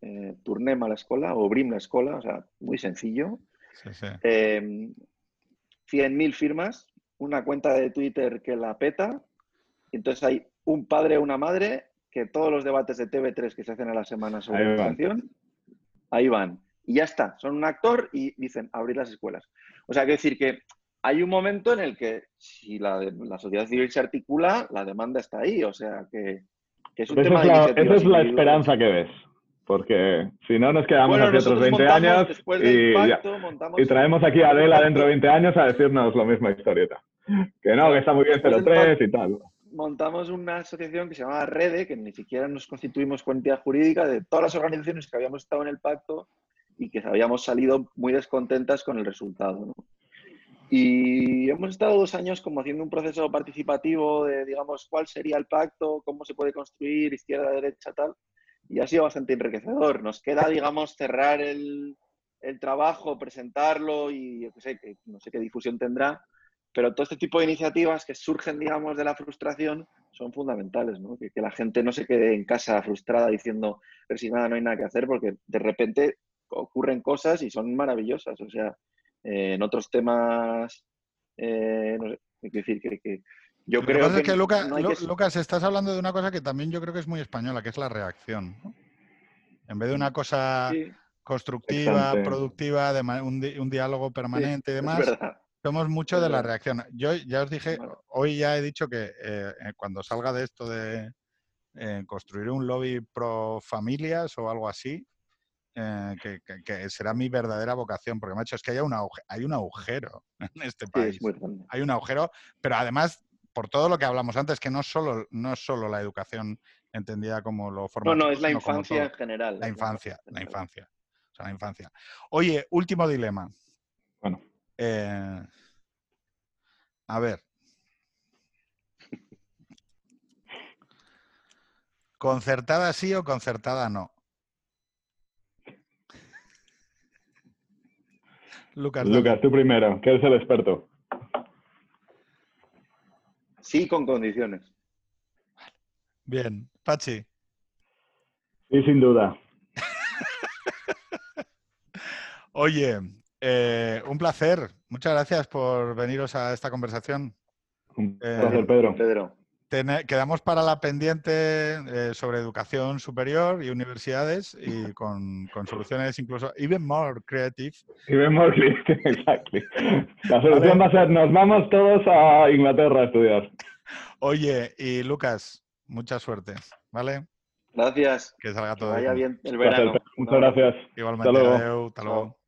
eh, turnem a la escuela o brim la escuela, o sea, muy sencillo. sí, sí. Eh, 100.000 firmas, una cuenta de Twitter que la peta. Entonces hay un padre o una madre que todos los debates de TV3 que se hacen a la semana sobre educación, ahí van. Y ya está, son un actor y dicen abrir las escuelas. O sea, quiero decir que hay un momento en el que si la, la sociedad civil se articula, la demanda está ahí. O sea, que, que es un tema esa es de la, esa es la esperanza que ves. Porque si no, nos quedamos Bueno, aquí otros nosotros 20 montamos, años y, ya. pacto, montamos y traemos aquí a Adela dentro de 20 años a decirnos lo mismo historieta. Que no, que está muy bien Después del 03 y tal. montamos una asociación que se llamaba REDE, que ni siquiera nos constituimos con entidad jurídica, de todas las organizaciones que habíamos estado en el pacto y que habíamos salido muy descontentas con el resultado. ¿no? Y hemos estado dos años como haciendo un proceso participativo de, digamos, cuál sería el pacto, cómo se puede construir, izquierda, derecha, tal. Y ha sido bastante enriquecedor. Nos queda, digamos, cerrar el, el trabajo, presentarlo y yo qué sé, que no sé qué difusión tendrá, pero todo este tipo de iniciativas que surgen, digamos, de la frustración son fundamentales, ¿no? Que, que la gente no se quede en casa frustrada diciendo, resignada, no hay nada que hacer, porque de repente ocurren cosas y son maravillosas. O sea, eh, en otros temas, eh, no sé, hay que decir que, que yo Lo que creo pasa es que, Luca- no que- Lucas, estás hablando de una cosa que también yo creo que es muy española, que es la reacción. ¿no? En vez de una cosa sí, constructiva, productiva, de un, di- un diálogo permanente y demás, somos mucho es de la reacción. Yo ya os dije, Bueno. hoy ya he dicho que eh, eh, cuando salga de esto de eh, construir un lobby pro familias o algo así, eh, que, que- que será mi verdadera vocación, porque macho, es que hay un, auge- hay un agujero en este Sí, país. es. Hay un agujero, pero además, por todo lo que hablamos antes, que no solo, no es solo la educación entendida como lo No, formativo, no, es la infancia todo. en general. La infancia, la en general. infancia. O sea, la infancia. Oye, último dilema. Bueno. Eh, a ver. ¿Concertada sí o concertada no? Lucas, tú primero, que eres el experto. Sí, con condiciones. Bien. Pachi. Sí, sin duda. Oye, eh, un placer. Muchas gracias por veniros a esta conversación. Un Eh, placer, Pedro. Pedro. Quedamos para la pendiente eh, sobre educación superior y universidades y con, con soluciones incluso even more creative. Y vemos, exactly. La solución va a ser, nos vamos todos a Inglaterra a estudiar. Oye, y Lucas, mucha suerte, ¿vale? Gracias. Que salga Que todo vaya bien. bien el verano. Muchas gracias. Igualmente, luego. adeu, hasta luego. Chao.